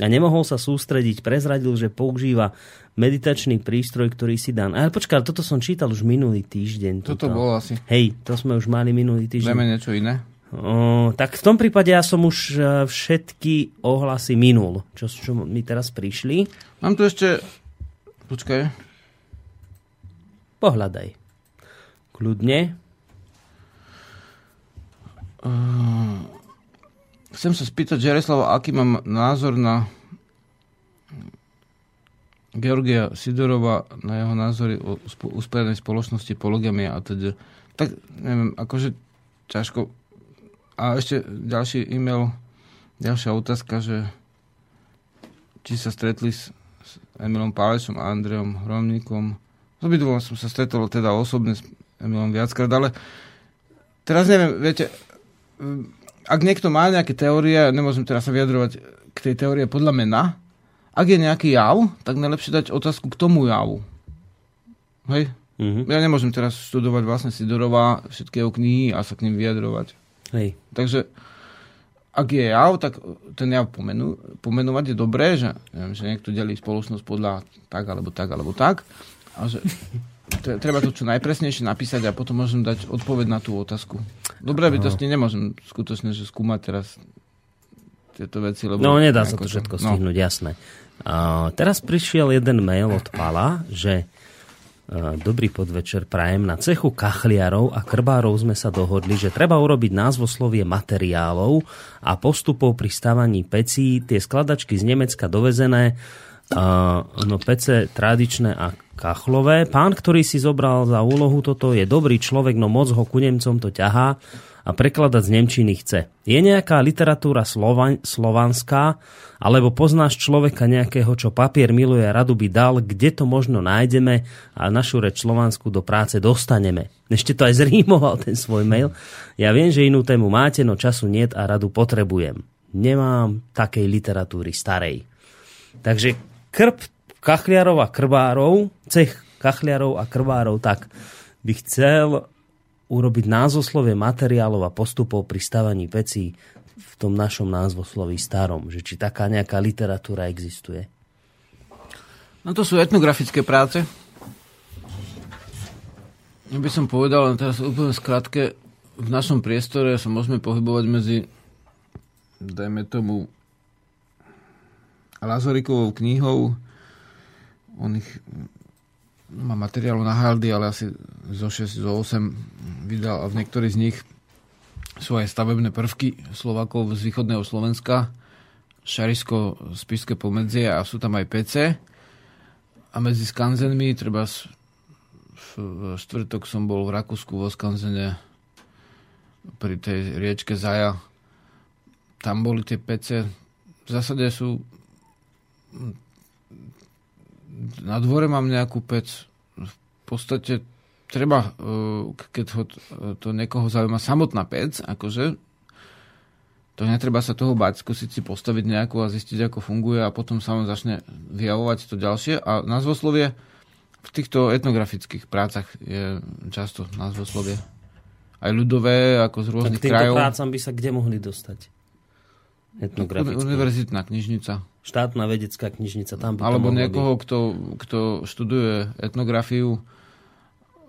a nemohol sa sústrediť. Prezradil, že používa meditačný prístroj, ktorý si dá. Ale počkaj, toto som čítal už minulý týždeň. Toto, toto bolo asi. Hej, to sme už mali minulý týždeň. Dáme niečo iné? O, tak v tom prípade ja som už e, všetky ohlasy minul, čo, čo mi teraz prišli. Mám tu ešte... Počkaj. Pohľadaj. Kľudne. Ehm, chcem sa spýtať Jaroslava, aký mám názor na Georgia Sidorova, na jeho názory o uspojenej spoločnosti, polygamy a teda. Tak, neviem, akože ťažko. A ešte ďalší e-mail, ďalšia otázka, že či sa stretli s, s Emilom Pálešom a Andreom Hromníkom. S obidvom som sa stretol teda osobne s Emilom viackrát, ale teraz neviem, viete, ak niekto má nejaké teórie, nemôžem teraz sa vyjadrovať k tej teórie podľa mena, ak je nejaký jav, tak najlepšie dať otázku k tomu javu. Hej? Mm-hmm. Ja nemôžem teraz študovať vlastne Sidorová všetky jeho knihy a sa k ním vyjadrovať. Hej. Takže ak je jav, tak ten jav pomenu, pomenovať je dobré, že, neviem, že niekto delí spoločnosť podľa tak, alebo tak, alebo tak. A že treba to čo najpresnejšie napísať a potom môžem dať odpoveď na tú otázku. Dobre bytosti nemôžem skutočne že skúmať teraz tieto veci. Lebo no nedá sa to všetko no. stihnúť, jasné. Uh, teraz prišiel jeden mail od Pala, že uh, dobrý podvečer prajem. Na cechu kachliarov a krbárov sme sa dohodli, že treba urobiť názvoslovie materiálov a postupov pri stavaní pecí. Tie skladačky z Nemecka dovezené Uh, no pece tradičné a kachlové. Pán, ktorý si zobral za úlohu toto, je dobrý človek, no moc ho ku Nemcom to ťahá a prekladať z Nemčiny chce. Je nejaká literatúra slovan, slovanská, alebo poznáš človeka nejakého, čo papier miluje a radu by dal, kde to možno nájdeme a našu reč slovanskú do práce dostaneme. Ešte to aj zrímoval ten svoj mail. Ja viem, že inú tému máte, no času niet a radu potrebujem. Nemám takej literatúry starej. Takže krb kachliarov a krvárov, cech kachliarov a krvárov, tak by chcel urobiť názvoslovie materiálov a postupov pri stavaní pecí v tom našom názvosloví starom. Že či taká nejaká literatúra existuje. No to sú etnografické práce. Ja by som povedal, teraz úplne skratke, v našom priestore sa môžeme pohybovať medzi dajme tomu, Lazorikovou knihou. On ich má materiálu na Haldy, ale asi zo 6, zo 8 vydal a v niektorých z nich sú aj stavebné prvky Slovakov z východného Slovenska, Šarisko, Spišské pomedzie a sú tam aj PC. A medzi skanzenmi, treba v štvrtok som bol v Rakúsku vo skanzene pri tej riečke Zaja. Tam boli tie PC. V zásade sú na dvore mám nejakú pec. V podstate treba, e, keď ho, to niekoho zaujíma samotná pec, akože to netreba sa toho bať, skúsiť si postaviť nejakú a zistiť, ako funguje a potom sa vám začne vyjavovať to ďalšie. A názvoslovie v týchto etnografických prácach je často názvoslovie. Aj ľudové, ako z rôznych tak krajov. prácam by sa kde mohli dostať? Etnografická. Univerzitná knižnica. Štátna vedecká knižnica. Tam by Alebo niekoho, kto, kto študuje etnografiu,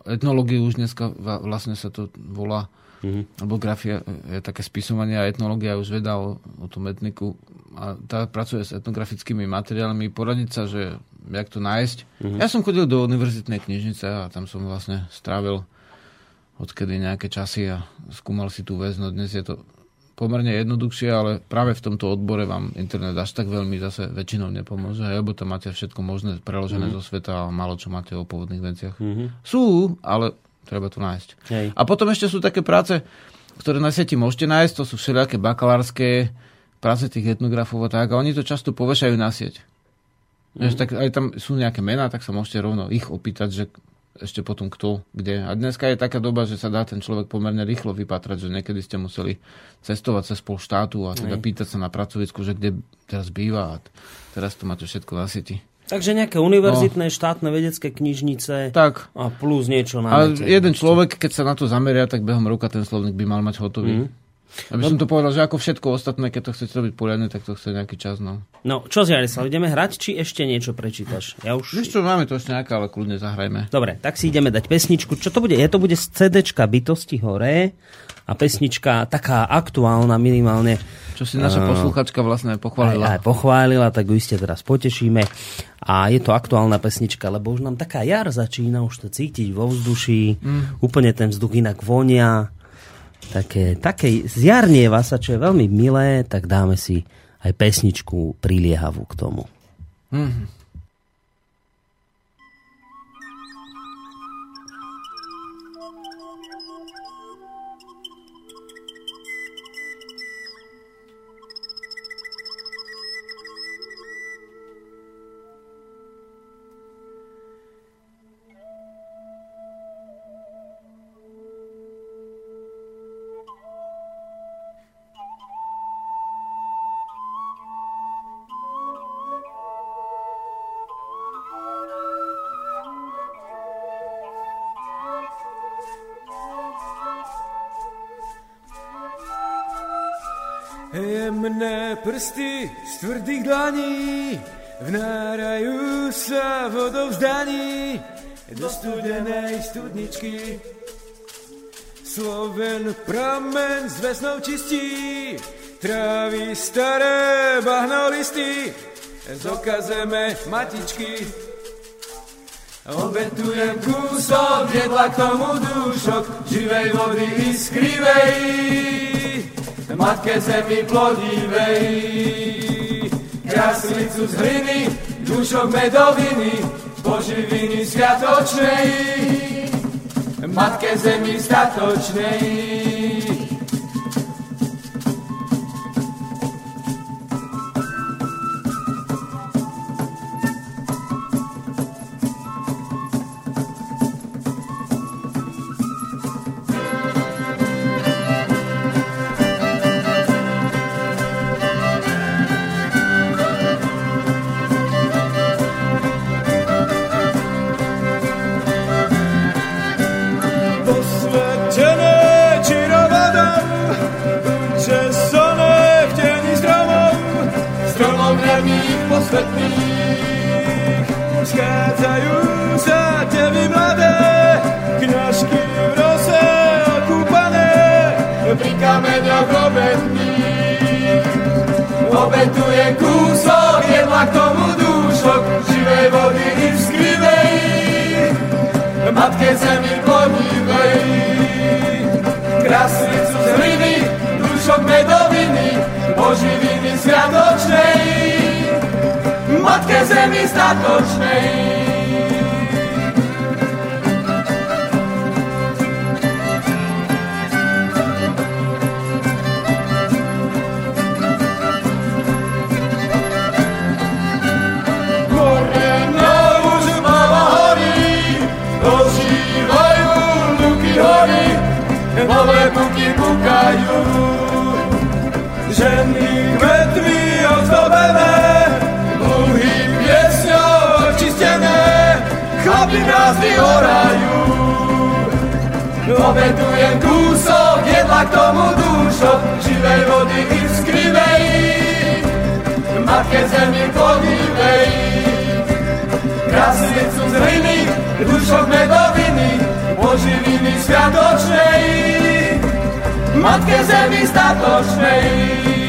etnológiu už dneska vlastne sa to volá. Mm-hmm. Lebo grafia je také spisovanie a etnológia už veda o, o tom etniku a tá pracuje s etnografickými materiálmi, poradiť sa, že jak to nájsť. Mm-hmm. Ja som chodil do univerzitnej knižnice a tam som vlastne strávil odkedy nejaké časy a skúmal si tú vec, no dnes je to pomerne jednoduchšie, ale práve v tomto odbore vám internet až tak veľmi zase väčšinou nepomôže, lebo tam máte všetko možné preložené mm-hmm. zo sveta a málo čo máte o pôvodných veciach. Mm-hmm. Sú, ale treba to nájsť. Hej. A potom ešte sú také práce, ktoré na sieti môžete nájsť, to sú všelijaké bakalárske práce tých etnografov a tak, a oni to často povešajú na sieť. Mm-hmm. tak aj tam sú nejaké mená, tak sa môžete rovno ich opýtať, že ešte potom kto, kde. A dneska je taká doba, že sa dá ten človek pomerne rýchlo vypatrať, že niekedy ste museli cestovať cez pol štátu a teda pýtať sa na pracovisku, že kde teraz býva a teraz to máte všetko na sieti. Takže nejaké univerzitné, no. štátne vedecké knižnice tak. a plus niečo na A nete. jeden človek, keď sa na to zameria, tak behom roka ten slovník by mal mať hotový. Mm. Aby no, som to povedal, že ako všetko ostatné, keď to chcete robiť poriadne, tak to chce nejaký čas. No, no čo Jarislav, ideme hrať, či ešte niečo prečítaš? Ja už... Vieš čo, máme to ešte nejaké, ale kľudne zahrajme. Dobre, tak si ideme dať pesničku. Čo to bude? Je to bude z CDčka Bytosti hore a pesnička taká aktuálna minimálne. Čo si naša uh, posluchačka vlastne pochválila. Aj, aj pochválila, tak ju iste teraz potešíme. A je to aktuálna pesnička, lebo už nám taká jar začína, už to cítiť vo vzduší, mm. úplne ten vzduch inak vonia také, také zjarnieva sa, čo je veľmi milé, tak dáme si aj pesničku priliehavú k tomu. Mm-hmm. Prsty z tvrdých dlaní vnárajú sa vodou vzdaní do studenej studničky. Sloven pramen s vesnou čistí, trávi staré bahnolisty, zokazeme matičky. Obetujem kúsok, jedla k tomu dúšok, živej vody i skrivej matke zemi plodivej. Kraslicu z hliny, dušok medoviny, poživiny sviatočnej, matke zemi statočnej. Matke zemi vyhorajú. Obetujem kúsok, jedla k tomu dúšok, živej vody i skrivej, matke zemi podívej. Krasnicu z hliny, dušok medoviny, poživiny sviatočnej, Matke zemi statočnej.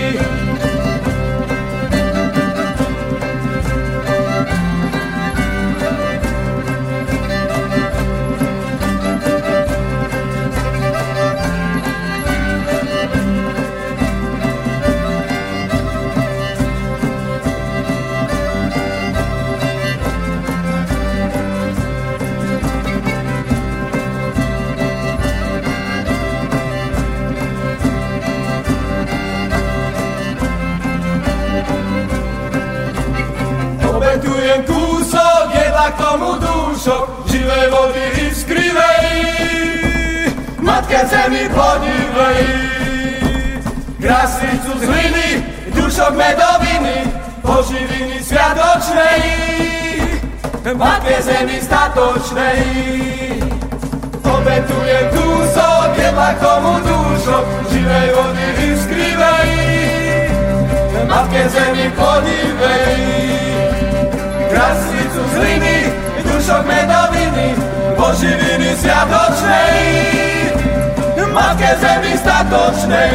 Podívej, krásnicu z hliny, dušok medoviny, poživiny sviatočnej. Matke zemi statočnej, obetujem kúsok, jedla k tomu dúšok živej vody skrivej. Matke zemi podívej, krasnicu z hliny, dušok medoviny, poživiny sviatočnej, matke zemi statočnej.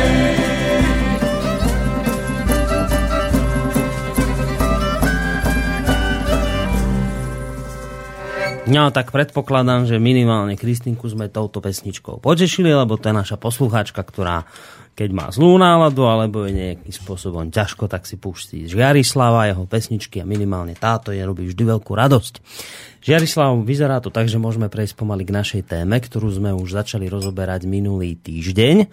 No tak predpokladám, že minimálne Kristinku sme touto pesničkou potešili, lebo to je naša poslucháčka, ktorá keď má zlú náladu alebo je nejakým spôsobom ťažko, tak si púšti Žiarislava, jeho pesničky a minimálne táto je robí vždy veľkú radosť. Žiarislav, vyzerá to tak, že môžeme prejsť pomaly k našej téme, ktorú sme už začali rozoberať minulý týždeň.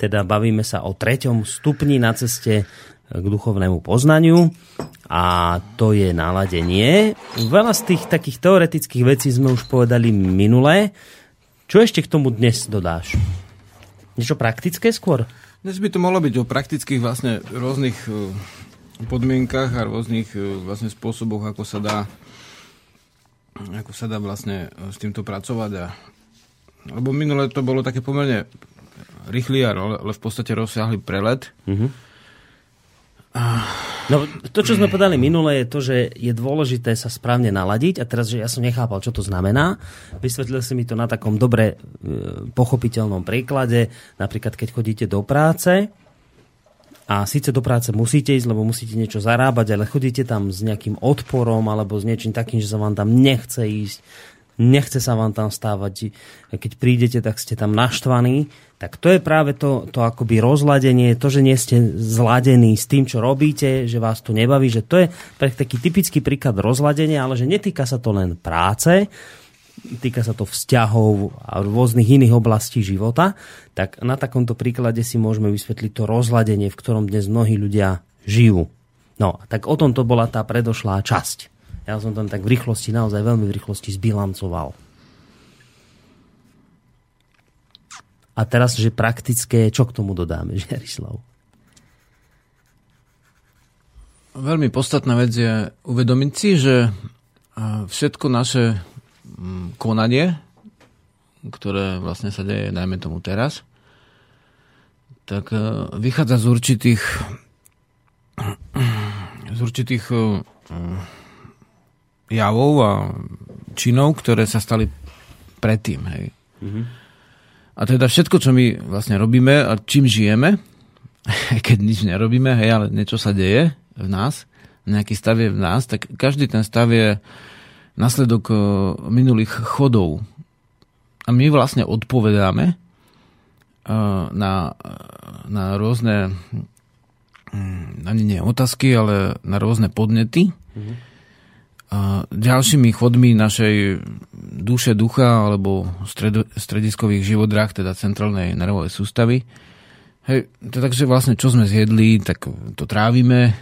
Teda bavíme sa o treťom stupni na ceste k duchovnému poznaniu a to je naladenie. Veľa z tých takých teoretických vecí sme už povedali minulé. Čo ešte k tomu dnes dodáš? Niečo praktické skôr? Dnes by to mohlo byť o praktických vlastne rôznych e, podmienkach a rôznych e, vlastne spôsoboch, ako sa dá ako sa dá vlastne e, s týmto pracovať. A, lebo minule to bolo také pomerne rýchly, ale v podstate rozsiahly prelet. Mm-hmm. No, to, čo sme povedali minule, je to, že je dôležité sa správne naladiť a teraz, že ja som nechápal, čo to znamená. Vysvetlil si mi to na takom dobre e, pochopiteľnom príklade, napríklad keď chodíte do práce a síce do práce musíte ísť, lebo musíte niečo zarábať, ale chodíte tam s nejakým odporom alebo s niečím takým, že sa vám tam nechce ísť, nechce sa vám tam stávať. Keď prídete, tak ste tam naštvaní tak to je práve to, to akoby rozladenie, to, že nie ste zladení s tým, čo robíte, že vás to nebaví, že to je pre taký typický príklad rozladenia, ale že netýka sa to len práce, týka sa to vzťahov a rôznych iných oblastí života, tak na takomto príklade si môžeme vysvetliť to rozladenie, v ktorom dnes mnohí ľudia žijú. No, tak o tom to bola tá predošlá časť. Ja som tam tak v rýchlosti, naozaj veľmi v rýchlosti zbilancoval. A teraz, že praktické, čo k tomu dodáme, Žiarislav? Veľmi podstatná vec je uvedomiť si, že všetko naše mm, konanie, ktoré vlastne sa deje, najmä tomu teraz, tak e, vychádza z určitých z určitých e, javov a činov, ktoré sa stali predtým. Hej. Mm-hmm. A teda všetko, čo my vlastne robíme a čím žijeme, keď nič nerobíme, hej, ale niečo sa deje v nás, nejaký stav je v nás, tak každý ten stav je nasledok e, minulých chodov. A my vlastne odpovedáme e, na, na rôzne mm, ani nie otázky, ale na rôzne podnety. Mm-hmm. Ďalšími chodmi našej duše, ducha alebo stred, strediskových živodrách, teda centrálnej nervovej sústavy. Hej, takže vlastne čo sme zjedli, tak to trávime,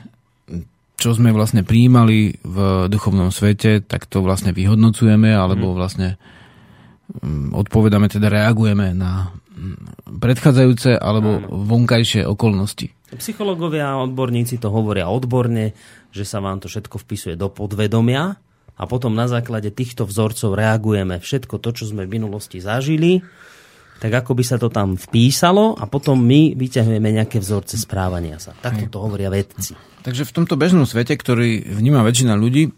čo sme vlastne príjmali v duchovnom svete, tak to vlastne vyhodnocujeme, alebo mhm. vlastne mm, odpovedáme, teda reagujeme na mm, predchádzajúce alebo vonkajšie okolnosti. Psychológovia a odborníci to hovoria odborne, že sa vám to všetko vpisuje do podvedomia a potom na základe týchto vzorcov reagujeme všetko to, čo sme v minulosti zažili, tak ako by sa to tam vpísalo a potom my vyťahujeme nejaké vzorce správania sa. Takto to hovoria vedci. Takže v tomto bežnom svete, ktorý vníma väčšina ľudí,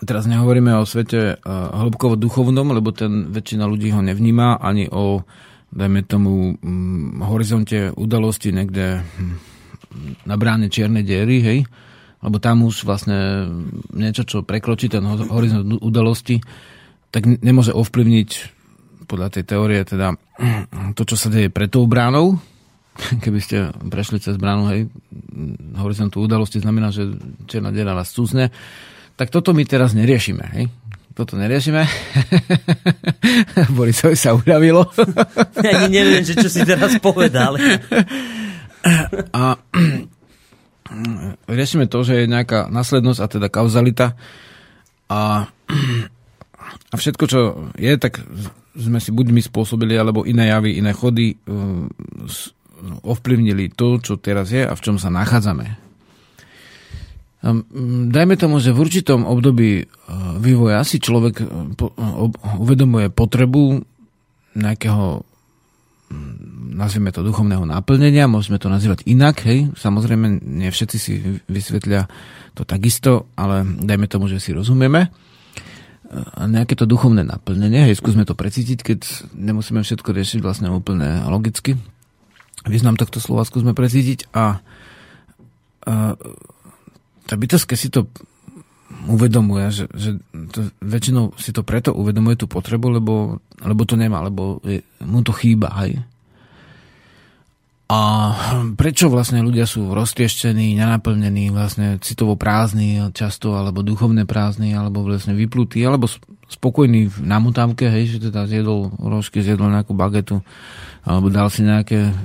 teraz nehovoríme o svete eh, hĺbkovo duchovnom, lebo ten väčšina ľudí ho nevníma, ani o, dajme tomu, hm, horizonte udalosti niekde hm, na bráne čierne diery, hej, lebo tam už vlastne niečo, čo prekročí ten horizont udalosti, tak nemôže ovplyvniť podľa tej teórie teda to, čo sa deje pred tou bránou, keby ste prešli cez bránu, hej, horizontu udalosti, znamená, že čierna diera vás cúsne, tak toto my teraz neriešime, hej. Toto neriešime. Borisovi sa uľavilo. ja ani neviem, že čo si teraz povedal. A riešime to, že je nejaká následnosť a teda kauzalita a, a všetko, čo je, tak sme si buď my spôsobili, alebo iné javy, iné chody uh, ovplyvnili to, čo teraz je a v čom sa nachádzame. Um, dajme tomu, že v určitom období uh, vývoja si človek uh, uvedomuje potrebu nejakého nazvime to duchovného naplnenia, môžeme to nazývať inak, hej, samozrejme nie všetci si vysvetlia to takisto, ale dajme tomu, že si rozumieme nejaké to duchovné naplnenie. Hej, skúsme to precítiť, keď nemusíme všetko riešiť vlastne úplne logicky. Význam tohto slova skúsme precítiť a, a tá bytosť, keď si to uvedomuje, že, že to, väčšinou si to preto uvedomuje tú potrebu, lebo, lebo to nemá, lebo je, mu to chýba, hej. A prečo vlastne ľudia sú roztieštení, nenaplnení, vlastne citovo prázdni často, alebo duchovne prázdni, alebo vlastne vyplutí, alebo spokojní na mutávke, hej, že teda zjedol rožky, zjedol nejakú bagetu, alebo dal si nejaké,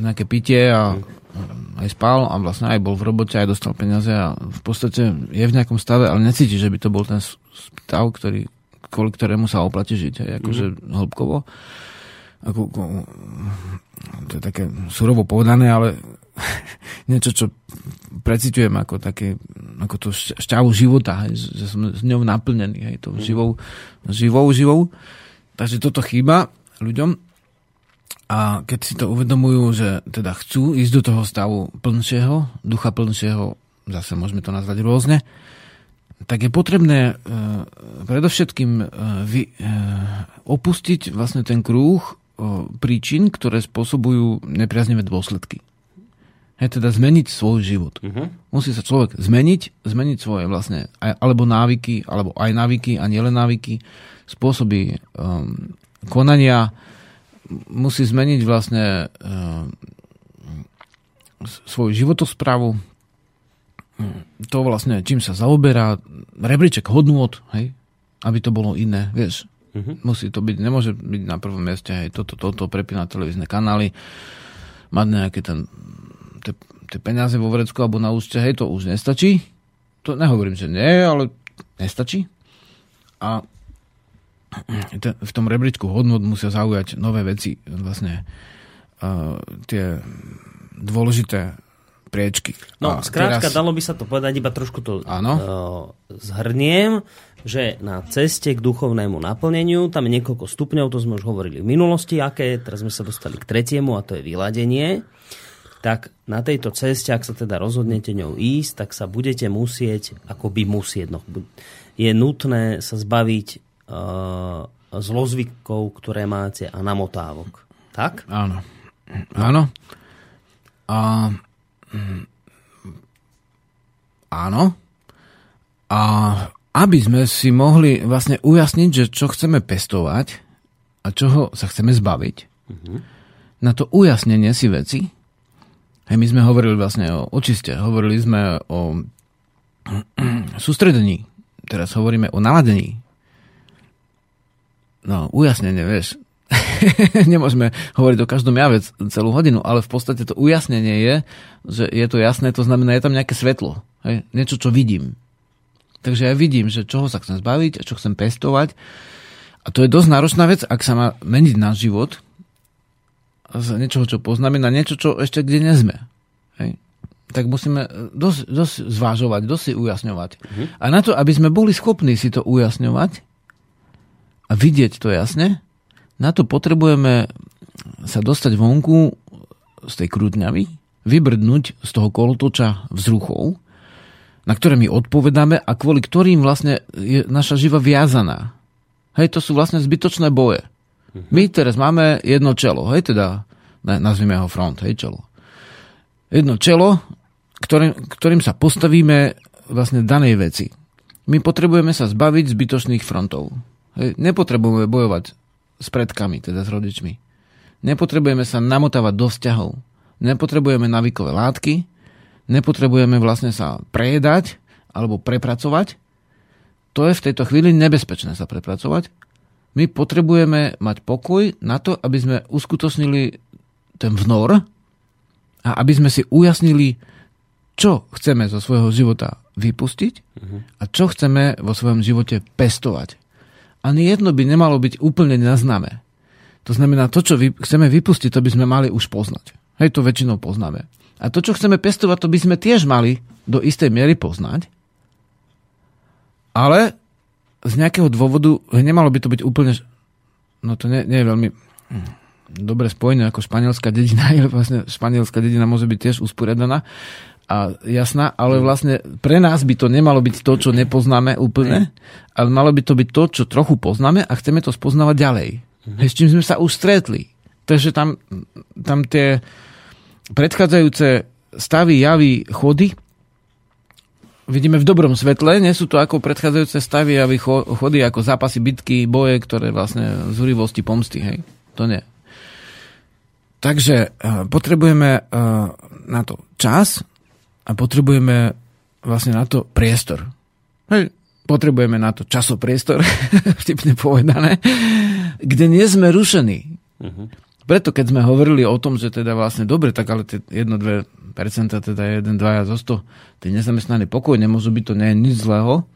nejaké pitie a aj spal a vlastne aj bol v robote, aj dostal peniaze a v podstate je v nejakom stave, ale necíti, že by to bol ten stav, ktorý, kvôli ktorému sa oplatí žiť, hej, akože mm-hmm. hĺbkovo. Ako, to je také surovo povedané, ale niečo, čo precitujem ako také, ako to šťavu života, hej, že som s ňou naplnený, hej, to mhm. živou, živou, živou. Takže toto chýba ľuďom a keď si to uvedomujú, že teda chcú ísť do toho stavu plnšieho, ducha plnšieho, zase môžeme to nazvať rôzne, tak je potrebné e, predovšetkým e, vy, e, opustiť vlastne ten krúh príčin, ktoré spôsobujú nepriaznivé dôsledky. Je teda zmeniť svoj život. Uh-huh. Musí sa človek zmeniť, zmeniť svoje vlastne alebo návyky, alebo aj návyky a nielen návyky, spôsoby um, konania, musí zmeniť vlastne um, svoju životosprávu, to vlastne, čím sa zaoberá, rebríček hodnôt, hej, aby to bolo iné, vieš, Uh-huh. Musí to byť, nemôže byť na prvom mieste aj toto, toto, prepínať televízne kanály, mať nejaké ten, tie peniaze vo vrecku alebo na účte, hej, to už nestačí. To nehovorím, že nie, ale nestačí. A v tom rebríčku hodnot musia zaujať nové veci, vlastne uh, tie dôležité priečky. No, a skrátka, teraz... dalo by sa to povedať, iba trošku to uh, zhrniem že na ceste k duchovnému naplneniu, tam je niekoľko stupňov, to sme už hovorili v minulosti, aké, teraz sme sa dostali k tretiemu a to je vyladenie, tak na tejto ceste, ak sa teda rozhodnete ňou ísť, tak sa budete musieť, ako by musieť, no, je nutné sa zbaviť zlozvykov, ktoré máte a namotávok. Tak? Áno. Áno. A, mm, áno. A aby sme si mohli vlastne ujasniť, že čo chceme pestovať a čoho sa chceme zbaviť, uh-huh. na to ujasnenie si veci, hej, my sme hovorili vlastne o očiste, hovorili sme o sústredení, teraz hovoríme o naladení. No, ujasnenie, vieš, nemôžeme hovoriť o každom javec celú hodinu, ale v podstate to ujasnenie je, že je to jasné, to znamená, je tam nejaké svetlo, hej, niečo, čo vidím. Takže ja vidím, že čoho sa chcem zbaviť a čo chcem pestovať. A to je dosť náročná vec, ak sa má meniť náš život z niečoho, čo poznáme, na niečo, čo ešte kde nezme. Hej. Tak musíme dosť, dosť zvážovať, dosť si ujasňovať. Uh-huh. A na to, aby sme boli schopní si to ujasňovať a vidieť to jasne, na to potrebujeme sa dostať vonku z tej krútňavy, vybrdnúť z toho kolotoča vzruchov, na ktoré my odpovedáme a kvôli ktorým vlastne je naša živa viazaná. Hej, to sú vlastne zbytočné boje. Mhm. My teraz máme jedno čelo, hej, teda nazvime ho front, hej, čelo. Jedno čelo, ktorým, ktorým sa postavíme vlastne danej veci. My potrebujeme sa zbaviť zbytočných frontov. Nepotrebujeme bojovať s predkami, teda s rodičmi. Nepotrebujeme sa namotávať do vzťahov. Nepotrebujeme navykové látky, nepotrebujeme vlastne sa prejedať alebo prepracovať. To je v tejto chvíli nebezpečné sa prepracovať. My potrebujeme mať pokoj na to, aby sme uskutočnili ten vnor a aby sme si ujasnili, čo chceme zo svojho života vypustiť a čo chceme vo svojom živote pestovať. Ani jedno by nemalo byť úplne nazname. To znamená, to, čo vy, chceme vypustiť, to by sme mali už poznať. Hej, to väčšinou poznáme. A to, čo chceme pestovať, to by sme tiež mali do istej miery poznať. Ale z nejakého dôvodu nemalo by to byť úplne... No to nie, nie je veľmi hm, dobre spojené ako španielská dedina, ale vlastne španielská dedina môže byť tiež usporiadaná a jasná, ale hm. vlastne pre nás by to nemalo byť to, čo nepoznáme úplne, ale malo by to byť to, čo trochu poznáme a chceme to spoznávať ďalej. Mhm. S čím sme sa už stretli. Takže tam, tam tie, predchádzajúce stavy, javy, chody vidíme v dobrom svetle, nie sú to ako predchádzajúce stavy, javy, chody, ako zápasy, bitky, boje, ktoré vlastne z hurivosti pomsty, hej. To nie. Takže uh, potrebujeme uh, na to čas a potrebujeme vlastne na to priestor. Hej, potrebujeme na to časopriestor, vtipne povedané, kde nie sme rušení. Uh-huh. Preto keď sme hovorili o tom, že teda vlastne dobre, tak ale 1-2%, teda 1-2 zo 100, tí nezamestnaní pokoj, nemôžu byť to nie je nič zlého,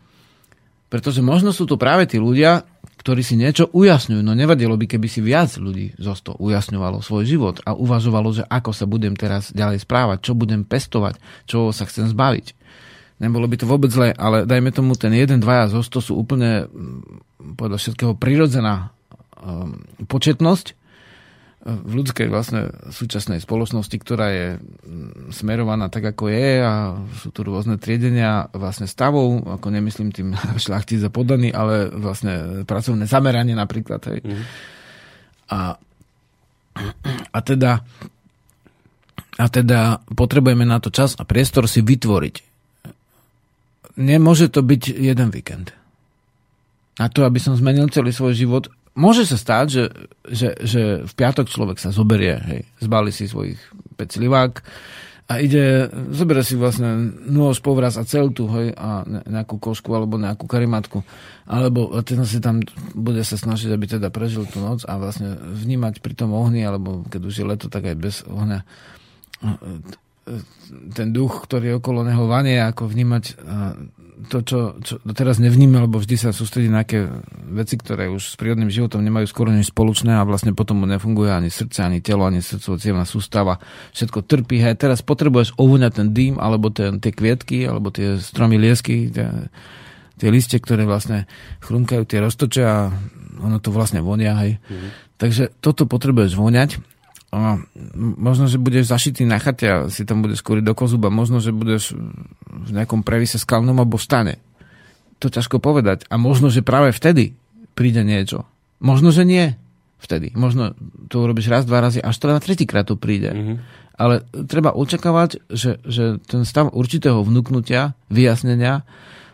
pretože možno sú to práve tí ľudia, ktorí si niečo ujasňujú. No nevadilo by, keby si viac ľudí zo 100 ujasňovalo svoj život a uvažovalo, že ako sa budem teraz ďalej správať, čo budem pestovať, čo sa chcem zbaviť. Nebolo by to vôbec zlé, ale dajme tomu ten 1, 2 zo 100 sú úplne mm, podľa všetkého prirodzená um, početnosť, v ľudskej vlastne súčasnej spoločnosti, ktorá je mm, smerovaná tak, ako je a sú tu rôzne triedenia vlastne stavov, ako nemyslím tým šlachtic za podaný, ale vlastne pracovné zameranie napríklad. Hej. Mm. A, a teda a teda potrebujeme na to čas a priestor si vytvoriť. Nemôže to byť jeden víkend. Na to, aby som zmenil celý svoj život, môže sa stať, že, že, že v piatok človek sa zoberie, hej, zbali si svojich peclivák a ide, zoberie si vlastne nôž, povraz a celtu, hej, a nejakú košku alebo nejakú karimatku. Alebo ten si tam bude sa snažiť, aby teda prežil tú noc a vlastne vnímať pri tom ohni, alebo keď už je leto, tak aj bez ohňa ten duch, ktorý okolo neho vanie, ako vnímať to, čo, čo teraz nevníma, lebo vždy sa sústredí na nejaké veci, ktoré už s prírodným životom nemajú skoro nič spoločné a vlastne potom mu nefunguje ani srdce, ani telo, ani srdcovo sústava. Všetko trpí. Hej, teraz potrebuješ ovúňať ten dým, alebo ten, tie kvietky, alebo tie stromy liesky, tie, tie listie, ktoré vlastne chrumkajú, tie roztočia a ono to vlastne vonia. Hej. Mm-hmm. Takže toto potrebuješ voňať možno, že budeš zašitý na chate a si tam budeš skôriť do kozuba, možno, že budeš v nejakom previse skalnom alebo stane. To ťažko povedať. A možno, že práve vtedy príde niečo. Možno, že nie. vtedy. Možno to urobíš raz, dva razy, až to na tretíkrát to príde. Mm-hmm. Ale treba očakávať, že, že ten stav určitého vnúknutia, vyjasnenia,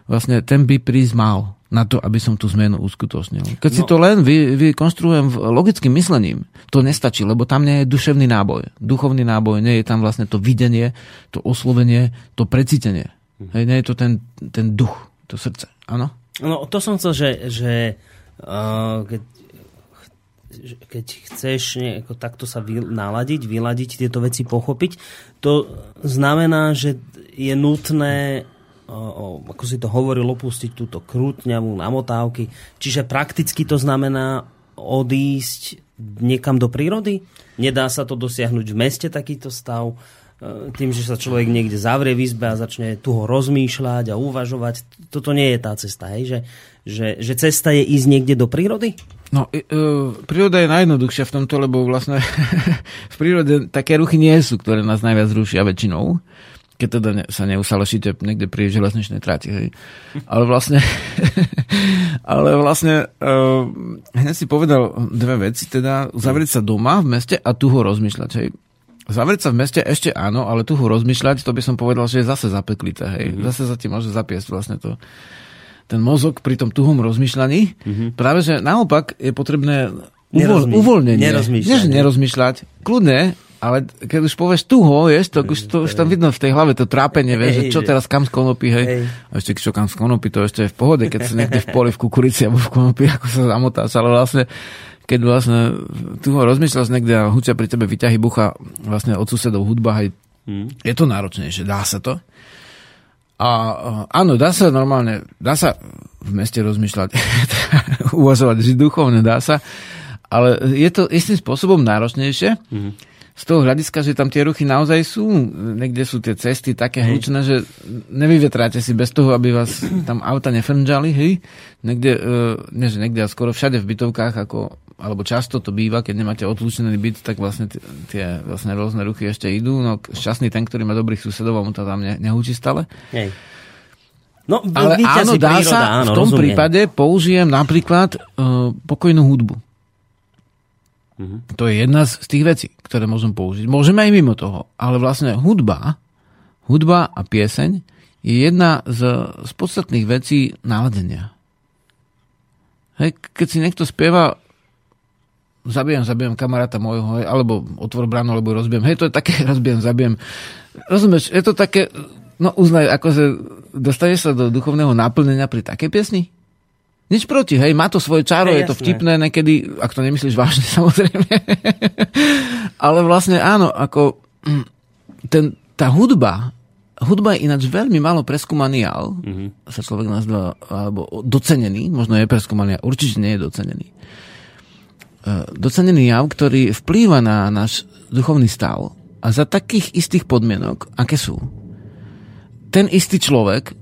vlastne ten by prísť mal na to, aby som tú zmenu uskutočnil. Keď no. si to len vy, vykonštruujem logickým myslením, to nestačí, lebo tam nie je duševný náboj. Duchovný náboj, nie je tam vlastne to videnie, to oslovenie, to precítenie. Hm. Hej, nie je to ten, ten duch, to srdce. Áno? No, to som chcel, že, že uh, keď, keď chceš nejako takto sa vy, naladiť, vyladiť, tieto veci pochopiť, to znamená, že je nutné ako si to hovoril, opustiť túto krútňavú namotávky. Čiže prakticky to znamená odísť niekam do prírody? Nedá sa to dosiahnuť v meste takýto stav? E, tým, že sa človek niekde zavrie v izbe a začne tu ho rozmýšľať a uvažovať. Toto nie je tá cesta, hej? Že, že, že cesta je ísť niekde do prírody? No, e, príroda je najjednoduchšia v tomto, lebo vlastne v prírode také ruchy nie sú, ktoré nás najviac rušia väčšinou keď teda ne, sa neusalošíte niekde pri železničnej trati. Hej. Ale vlastne, ale vlastne uh, hneď si povedal dve veci, teda zavrieť sa doma v meste a tu ho rozmýšľať. Hej. Zavrieť sa v meste ešte áno, ale tu ho rozmýšľať, to by som povedal, že je zase zapeklité. Hej. Mm-hmm. Zase sa ti môže zapiesť vlastne to ten mozog pri tom tuhom rozmýšľaní. Mm-hmm. Práve, že naopak je potrebné uvol, uvoľnenie. Nerozmýšľať. Nerozmýšľať. Kľudne, ale keď už povieš tuho, vieš, to, už, to už tam vidno v tej hlave to trápenie, vieš, že čo teraz kam z konopy, hej. hej. A ešte čo kam z konopy, to ešte je v pohode, keď sa niekde v poli, v kukurici alebo v konopi, ako sa zamotáš, ale vlastne keď vlastne tu ho rozmýšľaš niekde a hučia pri tebe vyťahy bucha vlastne od susedov hudba, hej, hmm. je to náročnejšie, dá sa to. A áno, dá sa normálne, dá sa v meste rozmýšľať, uvažovať, že duchovne dá sa, ale je to istým spôsobom náročnejšie. Hmm z toho hľadiska, že tam tie ruchy naozaj sú, niekde sú tie cesty také hlučné, že nevyvetráte si bez toho, aby vás tam auta nefrnžali, hej? Niekde, nie, že niekde, a skoro všade v bytovkách, ako, alebo často to býva, keď nemáte odlučený byt, tak vlastne t- tie vlastne rôzne ruchy ešte idú, no šťastný ten, ktorý má dobrých susedov, mu to tam ne, nehúči stále. Hej. No, Ale áno, dá príroda, sa, áno, v tom rozumiem. prípade použijem napríklad uh, pokojnú hudbu. Mm-hmm. To je jedna z tých vecí, ktoré môžem použiť. Môžeme aj mimo toho, ale vlastne hudba, hudba a pieseň je jedna z, z podstatných vecí náladenia. Hej, keď si niekto spieva zabijem, zabijem kamaráta môjho, hej, alebo otvor bránu, alebo rozbijem. Hej, to je také, rozbijem, zabijem. Rozumieš, je to také, no uznaj, akože dostane sa do duchovného náplnenia pri takej piesni? Nič proti, hej, má to svoje čaro, je, je to vtipné niekedy, ak to nemyslíš vážne, samozrejme. Ale vlastne áno, ako mm, ten, tá hudba, hudba je ináč veľmi málo preskúmaný jav, mm-hmm. sa človek nazýva, alebo docenený, možno je preskúmaný, určite nie je docenený. E, docenený jav, ktorý vplýva na náš duchovný stav a za takých istých podmienok, aké sú. Ten istý človek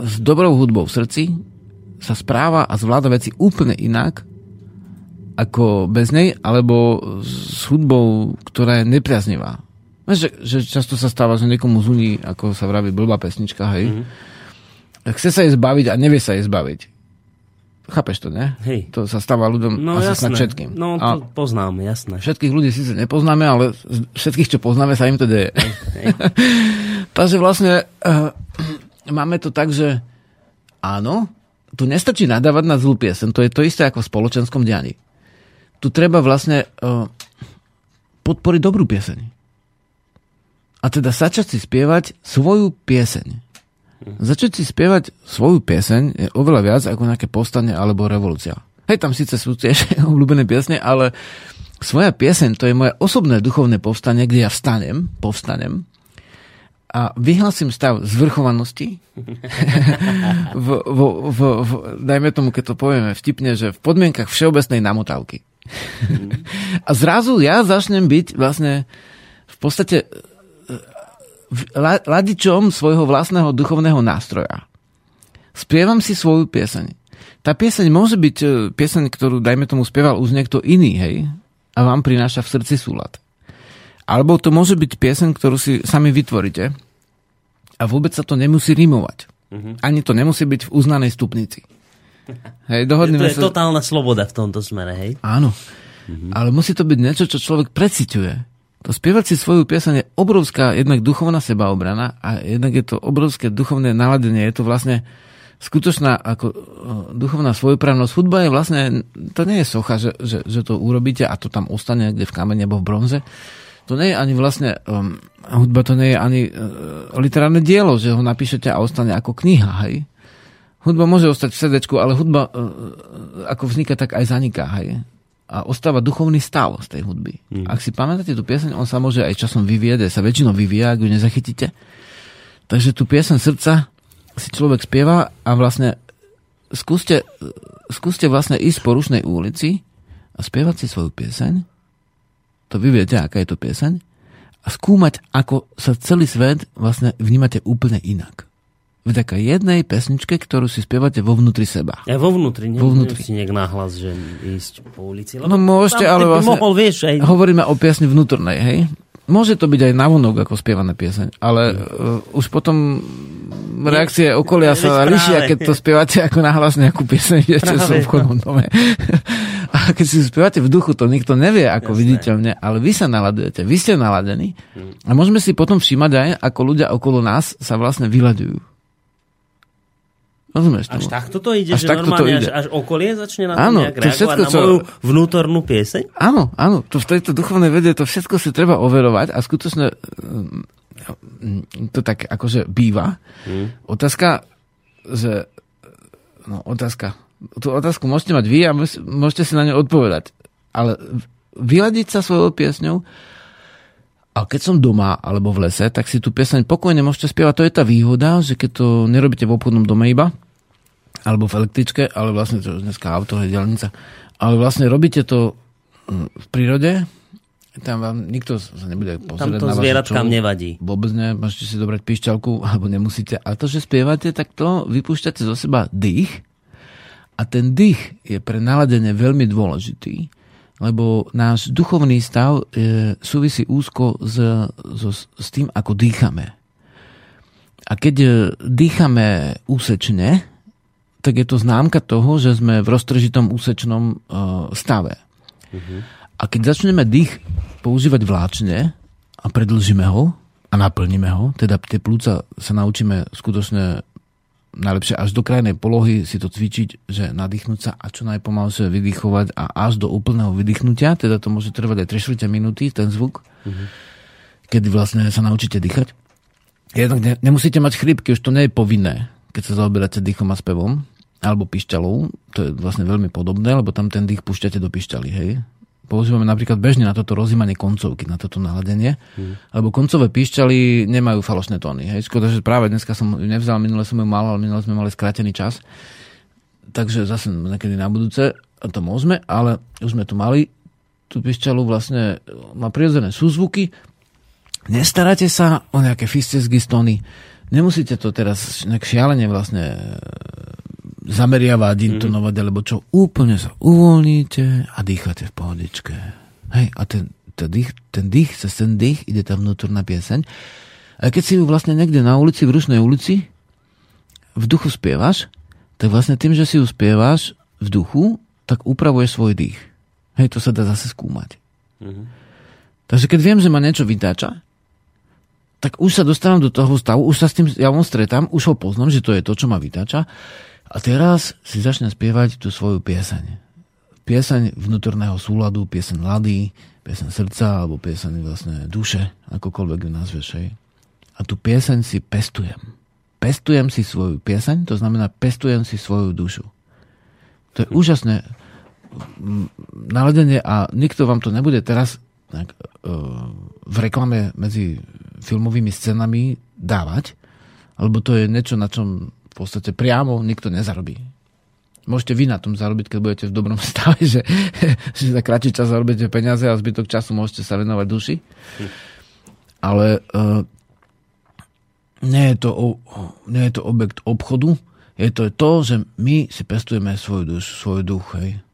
s dobrou hudbou v srdci sa správa a zvláda veci úplne inak ako bez nej, alebo s hudbou, ktorá je nepriaznivá. Že, že často sa stáva, že niekomu zuní, ako sa vraví, blbá pesnička, hej. Mm-hmm. Chce sa jej zbaviť a nevie sa jej zbaviť. Chápeš to, ne? Hej. To sa stáva ľuďom no, asi snad všetkým. No, to a poznám, jasné. Všetkých ľudí síce nepoznáme, ale všetkých, čo poznáme, sa im to deje. Hej, hej. Takže vlastne uh, máme to tak, že áno, tu nestačí nadávať na zlú piesen, to je to isté ako v spoločenskom dianí. Tu treba vlastne uh, podporiť dobrú pieseň. A teda začať si spievať svoju pieseň. Začať si spievať svoju pieseň je oveľa viac ako nejaké povstanie alebo revolúcia. Hej, tam síce sú tiež obľúbené piesne, ale svoja pieseň to je moje osobné duchovné povstanie, kde ja vstanem, povstanem a vyhlasím stav zvrchovanosti, v, v, v, v, dajme tomu, keď to povieme vtipne, že v podmienkach všeobecnej namotávky. a zrazu ja začnem byť vlastne v podstate e, ladičom svojho vlastného duchovného nástroja. Spievam si svoju pieseň. Tá pieseň môže byť e, pieseň, ktorú, dajme tomu, spieval už niekto iný, hej? A vám prináša v srdci súlad. Alebo to môže byť piesen, ktorú si sami vytvoríte a vôbec sa to nemusí rimovať. Uh-huh. Ani to nemusí byť v uznanej stupnici. Hej, dohodneme to je sa... totálna sloboda v tomto smere, hej? Áno. Mm-hmm. Ale musí to byť niečo, čo človek preciťuje. To spievať si svoju pieseň je obrovská jednak duchovná sebaobrana a jednak je to obrovské duchovné naladenie. Je to vlastne skutočná ako uh, duchovná svojoprávnosť. Hudba je vlastne, to nie je socha, že, že, že to urobíte a to tam ostane niekde v kamene alebo v bronze. To nie je ani vlastne, um, hudba to nie je ani uh, literárne dielo, že ho napíšete a ostane ako kniha, hej. Hudba môže ostať v srdečku, ale hudba uh, ako vzniká, tak aj zaniká, hej. A ostáva duchovný stav z tej hudby. Mm. Ak si pamätáte tú pieseň, on sa môže aj časom vyvieť, sa väčšinou vyvíja, ak ju nezachytíte. Takže tú pieseň srdca si človek spieva a vlastne skúste, skúste vlastne ísť po rušnej ulici a spievať si svoju pieseň. To vy viete, aká je to pieseň. A skúmať, ako sa celý svet vlastne vnímate úplne inak. Vďaka jednej pesničke, ktorú si spievate vo vnútri seba. Ja vo vnútri, ne, vo vnútri. si nejak náhlas, že ísť po ulici. Lebo no môžete, ale vlastne mohol, vieš, aj... hovoríme o piesni vnútornej, hej? Môže to byť aj navonok ako spievané pieseň, ale uh, už potom reakcie okolia sa lišia, keď to spievate ako nahlas nejakú pieseň, idete v obchodnom dome. A keď si spievate v duchu, to nikto nevie ako Jasné. viditeľne, ale vy sa naladujete, vy ste naladení hm. a môžeme si potom všímať aj, ako ľudia okolo nás sa vlastne vyľadujú. Rozumieš tomu? Až takto to ide, až že normálne to ide. Až, až okolie začne na to áno, nejak to všetko, na moju čo... vnútornú pieseň? Áno, áno. To v tejto duchovnej vede to všetko si treba overovať a skutočne mm, to tak akože býva. Hmm. Otázka, že no otázka, tú otázku môžete mať vy a môžete si na ňu odpovedať. Ale vyladiť sa svojou piesňou a keď som doma alebo v lese, tak si tú pieseň pokojne môžete spievať. To je tá výhoda, že keď to nerobíte v obchodnom dome iba, alebo v električke, ale vlastne to dneska auto je dielnica, ale vlastne robíte to hm, v prírode, tam vám nikto sa nebude pozrieť Tam to zvieratkám nevadí. Vôbec ne, môžete si dobrať pišťalku, alebo nemusíte. A to, že spievate, tak to vypúšťate zo seba dých. A ten dých je pre naladenie veľmi dôležitý lebo náš duchovný stav e, súvisí úzko s, s, s tým, ako dýchame. A keď e, dýchame úsečne, tak je to známka toho, že sme v roztržitom úsečnom e, stave. Uh-huh. A keď začneme dých používať vláčne a predlžíme ho a naplníme ho, teda tie plúca sa naučíme skutočne najlepšie až do krajnej polohy si to cvičiť, že nadýchnúť sa a čo najpomalšie vydýchovať a až do úplného vydýchnutia, teda to môže trvať aj 3 minúty, ten zvuk, mm-hmm. kedy vlastne sa naučíte dýchať. Jednak ne, nemusíte mať chrypky, už to nie je povinné, keď sa zaoberáte dýchom a spevom, alebo pišťalou, to je vlastne veľmi podobné, lebo tam ten dých púšťate do pišťaly, hej používame napríklad bežne na toto rozímanie koncovky, na toto naladenie, mm. lebo koncové píšťaly nemajú falošné tóny. Hej. Škoda, že práve dneska som ju nevzal, minule som ju mal, ale minule sme mali skrátený čas. Takže zase niekedy na budúce to môžeme, ale už sme tu mali tú píšťalu vlastne má prirodzené súzvuky. Nestaráte sa o nejaké fistesky stóny. Nemusíte to teraz nejak šialene vlastne zameriavať, mhm. intonovať, mm. alebo čo, úplne sa uvoľníte a dýchate v pohodičke. Hej, a ten, ten, dých, ten dých, cez ten dých ide tá vnútorná pieseň. A keď si ju vlastne niekde na ulici, v rušnej ulici, v duchu spievaš, tak vlastne tým, že si ju spievaš v duchu, tak upravuje svoj dých. Hej, to sa dá zase skúmať. Mm-hmm. Takže keď viem, že ma niečo vytáča, tak už sa dostávam do toho stavu, už sa s tým javom stretám, už ho poznám, že to je to, čo ma vytáča. A teraz si začne spievať tú svoju pieseň. Pieseň vnútorného súladu, pieseň lady, pieseň srdca alebo pieseň vlastne duše, akokoľvek ju nazveš. Hej. A tú pieseň si pestujem. Pestujem si svoju pieseň, to znamená pestujem si svoju dušu. To je úžasné naladenie a nikto vám to nebude teraz tak, uh, v reklame medzi filmovými scénami dávať, lebo to je niečo, na čom podstate priamo nikto nezarobí. Môžete vy na tom zarobiť, keď budete v dobrom stave, že, že za kratší čas zarobíte peniaze a zbytok času môžete sa venovať duši. Ale uh, nie, je to, nie je to objekt obchodu, je to to, že my si pestujeme svoj, duš, svoj duch. Hej.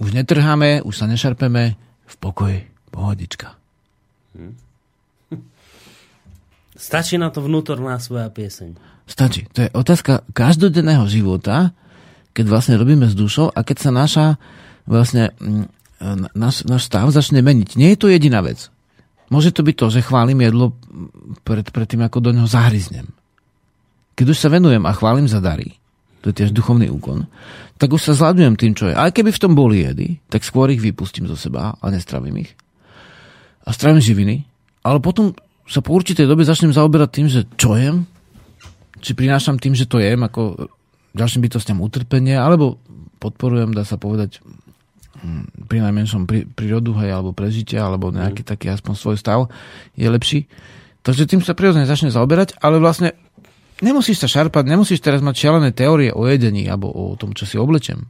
Už netrháme, už sa nešarpeme, v pokoji, pohodička. Hm. Stačí na to vnútorná svoja pieseň. Stačí. To je otázka každodenného života, keď vlastne robíme s dušou a keď sa naša vlastne mm, náš, náš stav začne meniť. Nie je to jediná vec. Môže to byť to, že chválim jedlo pred, pred tým, ako do neho zahryznem. Keď už sa venujem a chválim za dary, to je tiež duchovný úkon, tak už sa zľadujem tým, čo je. Aj keby v tom boli jedy, tak skôr ich vypustím zo seba a nestravím ich. A stravím živiny, ale potom sa po určitej dobe začnem zaoberať tým, že čo jem, či prinášam tým, že to jem ako ďalším bytostiam utrpenie, alebo podporujem, dá sa povedať, hm, pri najmenšom prí, prírodu, hej, alebo prežitia, alebo nejaký mm. taký aspoň svoj stav je lepší. Takže tým sa prirodzene začne zaoberať, ale vlastne Nemusíš sa šarpať, nemusíš teraz mať šialené teórie o jedení alebo o tom, čo si oblečem.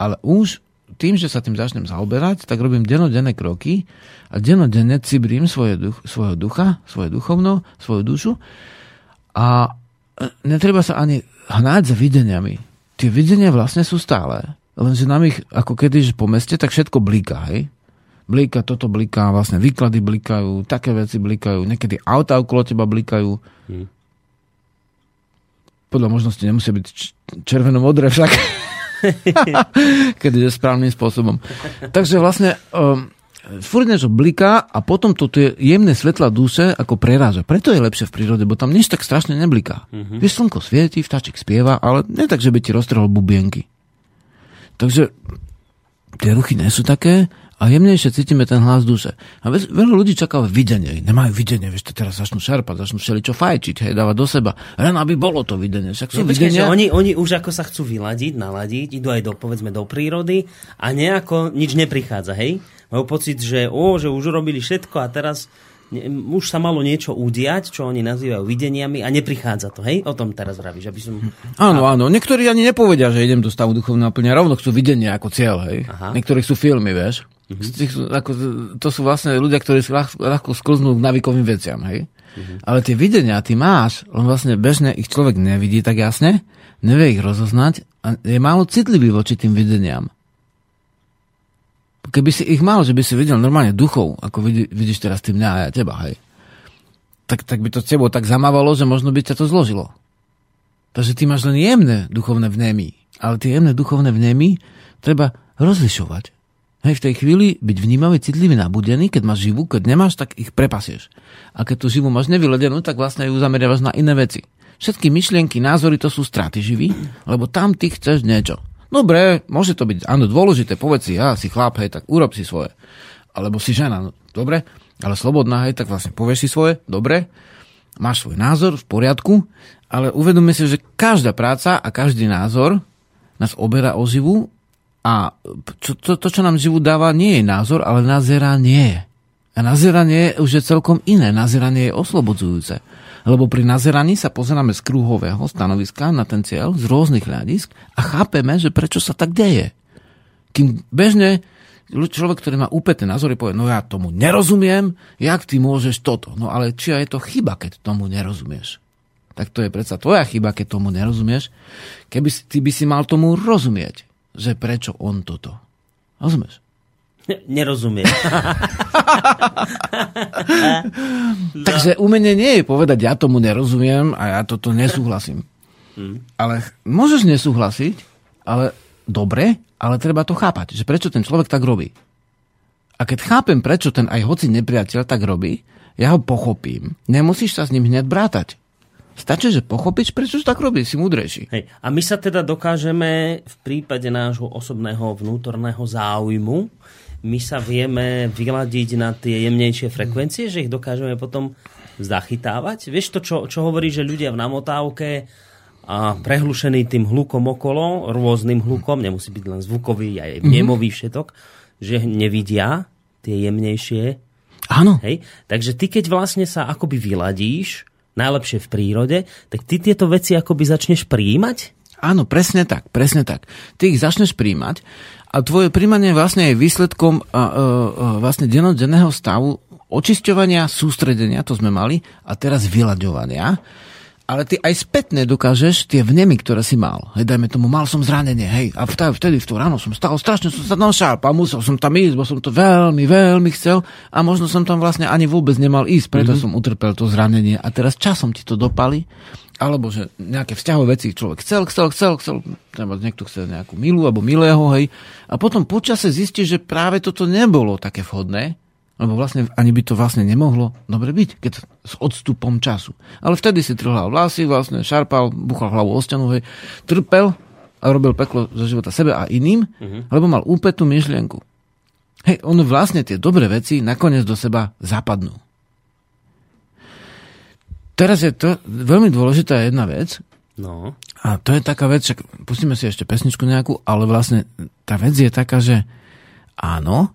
Ale už tým, že sa tým začnem zaoberať, tak robím denodenné kroky a denodenne cibrím svoje duch, svojho ducha, svoje duchovno, svoju dušu a netreba sa ani hnáť za videniami. Tie videnia vlastne sú stále, lenže nám ich ako keď po meste, tak všetko blíka, hej? Blíka, toto blíka, vlastne výklady blikajú, také veci blikajú, niekedy auta okolo teba blikajú. Hmm podľa možnosti nemusí byť červeno-modré však. keď je správnym spôsobom. Takže vlastne um, furt niečo bliká a potom to tie jemné svetla duše ako preráža. Preto je lepšie v prírode, bo tam nič tak strašne nebliká. Mm-hmm. Vieš, slnko svieti, vtáčik spieva, ale nie tak, že by ti roztrhol bubienky. Takže tie ruchy nie sú také, a jemnejšie cítime ten hlas duše. A veľa ľudí čaká videnie. Nemajú videnie, vieš, teraz začnú šerpať, začnú všeličo fajčiť, hej, dávať do seba. Len aby bolo to videnie. Však sú ja, videnia... oni, oni už ako sa chcú vyladiť, naladiť, idú aj do, povedzme, do prírody a nejako nič neprichádza, hej? Majú pocit, že, ó, že už urobili všetko a teraz už sa malo niečo udiať, čo oni nazývajú videniami a neprichádza to, hej? O tom teraz vravíš, aby som... Áno, áno. Niektorí ani nepovedia, že idem do stavu duchovného naplňa, rovno chcú videnie ako cieľ, hej? Aha. Niektorí sú filmy, vieš? Mm-hmm. Ako, to sú vlastne ľudia, ktorí ľahko, ľahko sklznú k navikovým veciam, hej? Mm-hmm. Ale tie videnia ty máš, len vlastne bežne ich človek nevidí tak jasne, nevie ich rozoznať a je málo citlivý voči tým videniam. Keby si ich mal, že by si videl normálne duchov, ako vidí, vidíš teraz ty mňa a ja teba, hej, tak, tak by to s tebou tak zamávalo, že možno by ťa to zložilo. Takže ty máš len jemné duchovné vnemy. Ale tie jemné duchovné vnemy treba rozlišovať. Hej, v tej chvíli byť vnímavý, citlivý, nabudený, keď máš živú, keď nemáš, tak ich prepasieš. A keď tú živú máš nevyledenú, tak vlastne ju zameriavaš na iné veci. Všetky myšlienky, názory to sú straty živý, lebo tam ty chceš niečo. Dobre, môže to byť, áno, dôležité, povedz si, ja si chlap, hej, tak urob si svoje. Alebo si žena, no, dobre, ale slobodná, hej, tak vlastne povieš si svoje, dobre, máš svoj názor, v poriadku, ale uvedomme si, že každá práca a každý názor nás oberá o živu a to, to, to, čo nám živu dáva, nie je názor, ale nazeranie. A nazeranie už je celkom iné. Nazeranie je oslobodzujúce. Lebo pri nazeraní sa pozeráme z krúhového stanoviska na ten cieľ z rôznych hľadisk a chápeme, že prečo sa tak deje. Kým bežne človek, ktorý má úpeté názory, povie, no ja tomu nerozumiem, jak ty môžeš toto. No ale či je to chyba, keď tomu nerozumieš? Tak to je predsa tvoja chyba, keď tomu nerozumieš. Keby si, ty by si mal tomu rozumieť, že prečo on toto. Rozumieš? Nerozumiem. Takže umenie nie je povedať, ja tomu nerozumiem a ja toto nesúhlasím. Hmm. Ale môžeš nesúhlasiť, ale dobre, ale treba to chápať, že prečo ten človek tak robí. A keď chápem, prečo ten aj hoci nepriateľ tak robí, ja ho pochopím. Nemusíš sa s ním hneď brátať. Stačí, že pochopíš, prečo tak robí, si múdrejší. Hej. A my sa teda dokážeme v prípade nášho osobného vnútorného záujmu my sa vieme vyladiť na tie jemnejšie frekvencie, že ich dokážeme potom zachytávať. Vieš to, čo, čo hovorí, že ľudia v namotávke a prehlušený tým hlukom okolo, rôznym hlukom, nemusí byť len zvukový, aj mm-hmm. nemový všetok, že nevidia tie jemnejšie. Áno. Hej? Takže ty, keď vlastne sa akoby vyladíš, najlepšie v prírode, tak ty tieto veci akoby začneš príjmať? Áno, presne tak, presne tak. Ty ich začneš príjmať a tvoje príjmanie vlastne je výsledkom a, a, a, vlastne denodenného stavu očisťovania, sústredenia, to sme mali, a teraz vyľaďovania. Ale ty aj spätne dokážeš tie vnemy, ktoré si mal. Hej, dajme tomu, mal som zranenie, hej, a vtedy, v tú ráno som stal, strašne som sa tam šarpal, musel som tam ísť, bo som to veľmi, veľmi chcel a možno som tam vlastne ani vôbec nemal ísť, preto mm-hmm. som utrpel to zranenie a teraz časom ti to dopali, alebo že nejaké vzťahové veci človek chcel, chcel, chcel, chcel, treba niekto chce nejakú milú alebo milého, hej, a potom počase zistí, že práve toto nebolo také vhodné, lebo vlastne ani by to vlastne nemohlo dobre byť, keď s odstupom času. Ale vtedy si trhal vlasy, vlastne šarpal, buchal hlavu o stenu, hej, trpel a robil peklo zo života sebe a iným, uh-huh. lebo mal úpetú myšlienku. Hej, on vlastne tie dobré veci nakoniec do seba zapadnú. Teraz je to veľmi dôležitá jedna vec. No. A to je taká vec, však pustíme si ešte pesničku nejakú, ale vlastne tá vec je taká, že áno,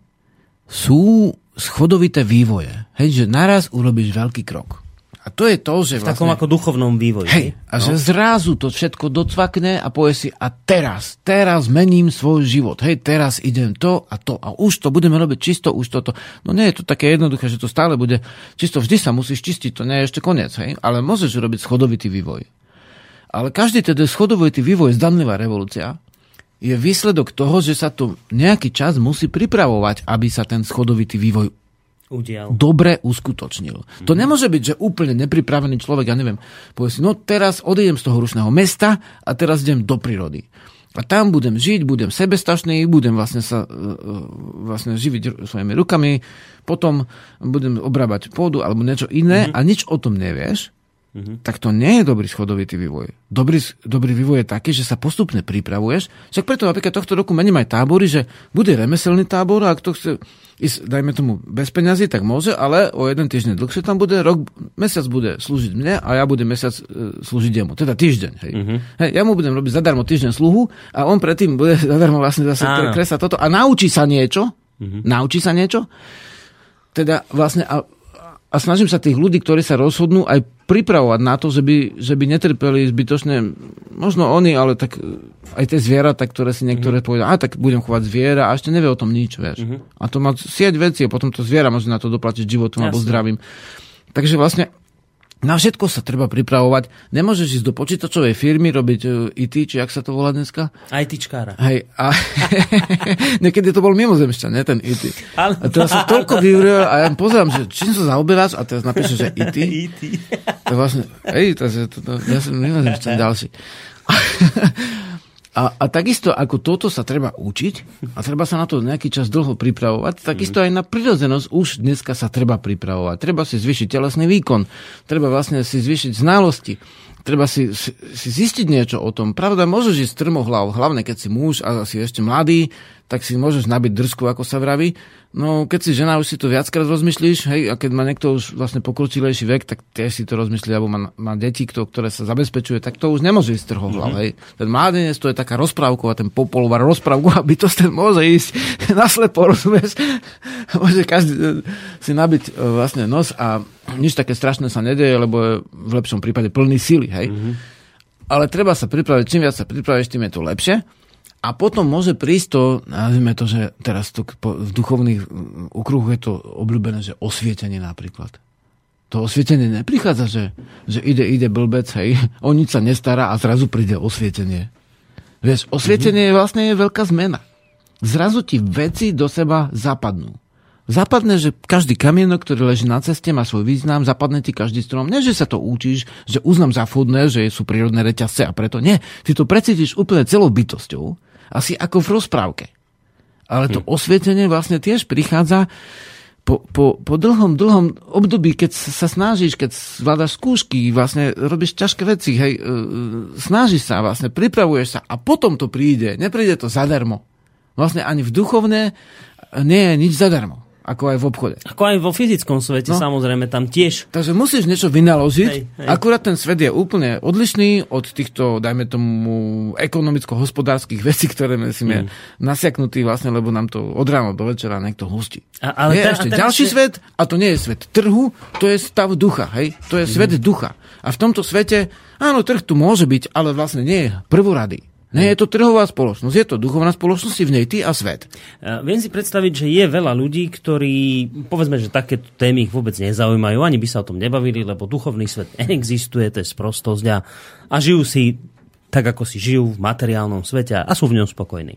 sú schodovité vývoje. Hej, že naraz urobíš veľký krok. A to je to, že v vlastne... takom ako duchovnom vývoji. Hej, a no. že zrazu to všetko docvakne a povie si, a teraz, teraz mením svoj život. Hej, teraz idem to a to a už to budeme robiť čisto, už toto. No nie je to také jednoduché, že to stále bude čisto. Vždy sa musíš čistiť, to nie je ešte koniec. Hej, ale môžeš robiť schodovitý vývoj. Ale každý teda schodovitý vývoj, zdanlivá revolúcia, je výsledok toho, že sa to nejaký čas musí pripravovať, aby sa ten schodovitý vývoj Udial. dobre uskutočnil. Mm-hmm. To nemôže byť, že úplne nepripravený človek, ja neviem, povie si, no teraz odídem z toho rušného mesta a teraz idem do prírody. A tam budem žiť, budem sebestačný, budem vlastne sa uh, vlastne živiť svojimi rukami, potom budem obrábať pôdu alebo niečo iné mm-hmm. a nič o tom nevieš mm-hmm. tak to nie je dobrý schodovitý vývoj. Dobrý, dobrý vývoj je taký, že sa postupne pripravuješ. Však preto napríklad tohto roku mením aj tábory, že bude remeselný tábor a to chce ísť, dajme tomu, bez peňazí, tak môže, ale o jeden týždeň dlhšie tam bude, rok, mesiac bude slúžiť mne a ja budem mesiac e, slúžiť jemu. Teda týždeň. Hej. Mm-hmm. hej. Ja mu budem robiť zadarmo týždeň sluhu a on predtým bude zadarmo vlastne zase kresať toto a naučí sa niečo. Mm-hmm. Naučí sa niečo. Teda vlastne a a snažím sa tých ľudí, ktorí sa rozhodnú, aj pripravovať na to, že by, že by netrpeli zbytočne, možno oni, ale tak e, aj tie zvieratá, ktoré si niektoré mm-hmm. povedia, a tak budem chovať zviera a ešte nevie o tom nič, vieš. Mm-hmm. A to má sieť veci a potom to zviera môže na to doplatiť životom Jasne. alebo zdravím. Takže vlastne na všetko sa treba pripravovať. Nemôžeš ísť do počítačovej firmy robiť IT, e, či ak sa to volá dneska? ITčkára. Hej. A niekedy to bol mimozemšťan, ne ten IT. Ale... A teraz sa toľko vyvril a ja pozerám, že čím sa zaoberáš a teraz napíšeš, že IT. IT. To vlastne, hej, to, to, to, ja som mimozemšťan ďalší. A, a takisto ako toto sa treba učiť a treba sa na to nejaký čas dlho pripravovať, takisto aj na prirodzenosť už dneska sa treba pripravovať. Treba si zvyšiť telesný výkon, treba vlastne si zvyšiť znalosti, treba si, si, si zistiť niečo o tom. Pravda, môžeš ísť strmohlav, hlavne keď si muž a si ešte mladý, tak si môžeš nabiť drsku, ako sa vraví. No, keď si žena, už si to viackrát rozmyslíš, hej, a keď má niekto už vlastne pokročilejší vek, tak tiež si to rozmyslí, alebo má, má deti, kto, ktoré sa zabezpečuje, tak to už nemôže ísť trhohlav, mm-hmm. hej. Ten mládenec to je taká rozprávková, ten popolovar rozprávková bytosť, ten môže ísť naslepo, rozumieš? môže každý e, si nabiť e, vlastne nos a nič také strašné sa nedeje, lebo je v lepšom prípade plný síly, hej. Mm-hmm. Ale treba sa pripraviť, čím viac sa pripravíš, tým je to lepšie. A potom môže prísť to, nazvime to, že teraz to v duchovných ukruhoch je to obľúbené, že osvietenie napríklad. To osvietenie neprichádza, že, že ide, ide blbec, hej, o nič sa nestará a zrazu príde osvietenie. Vieš, osvietenie je vlastne je veľká zmena. Zrazu ti veci do seba zapadnú. Zapadne, že každý kamienok, ktorý leží na ceste, má svoj význam, zapadne ti každý strom. Nie, že sa to učíš, že uznám za fudné, že sú prírodné reťazce a preto nie. Ty to precítiš úplne celou bytosťou asi ako v rozprávke. Ale to hm. osvietenie vlastne tiež prichádza po, po, po dlhom, dlhom období, keď sa snažíš, keď zvládaš skúšky, vlastne robíš ťažké veci, hej, e, snažíš sa, vlastne pripravuješ sa a potom to príde. Nepríde to zadarmo. Vlastne ani v duchovné nie je nič zadarmo. Ako aj v obchode. Ako aj vo fyzickom svete, no. samozrejme, tam tiež. Takže musíš niečo vynaložiť. Hej, hej. Akurát ten svet je úplne odlišný od týchto, dajme tomu, ekonomicko-hospodárskych vecí, ktoré sme mm. nasiaknutí vlastne, lebo nám to od rána do večera niekto hustí. A, ale je ten, ešte ten ďalší si... svet a to nie je svet trhu, to je stav ducha. Hej? To je mm. svet ducha. A v tomto svete, áno, trh tu môže byť, ale vlastne nie je prvorady. Nie je to trhová spoločnosť, je to duchovná spoločnosť, si v nej ty a svet. Viem si predstaviť, že je veľa ľudí, ktorí, povedzme, že takéto témy ich vôbec nezaujímajú, ani by sa o tom nebavili, lebo duchovný svet neexistuje, to je sprostosť a, a žijú si tak, ako si žijú v materiálnom svete a sú v ňom spokojní.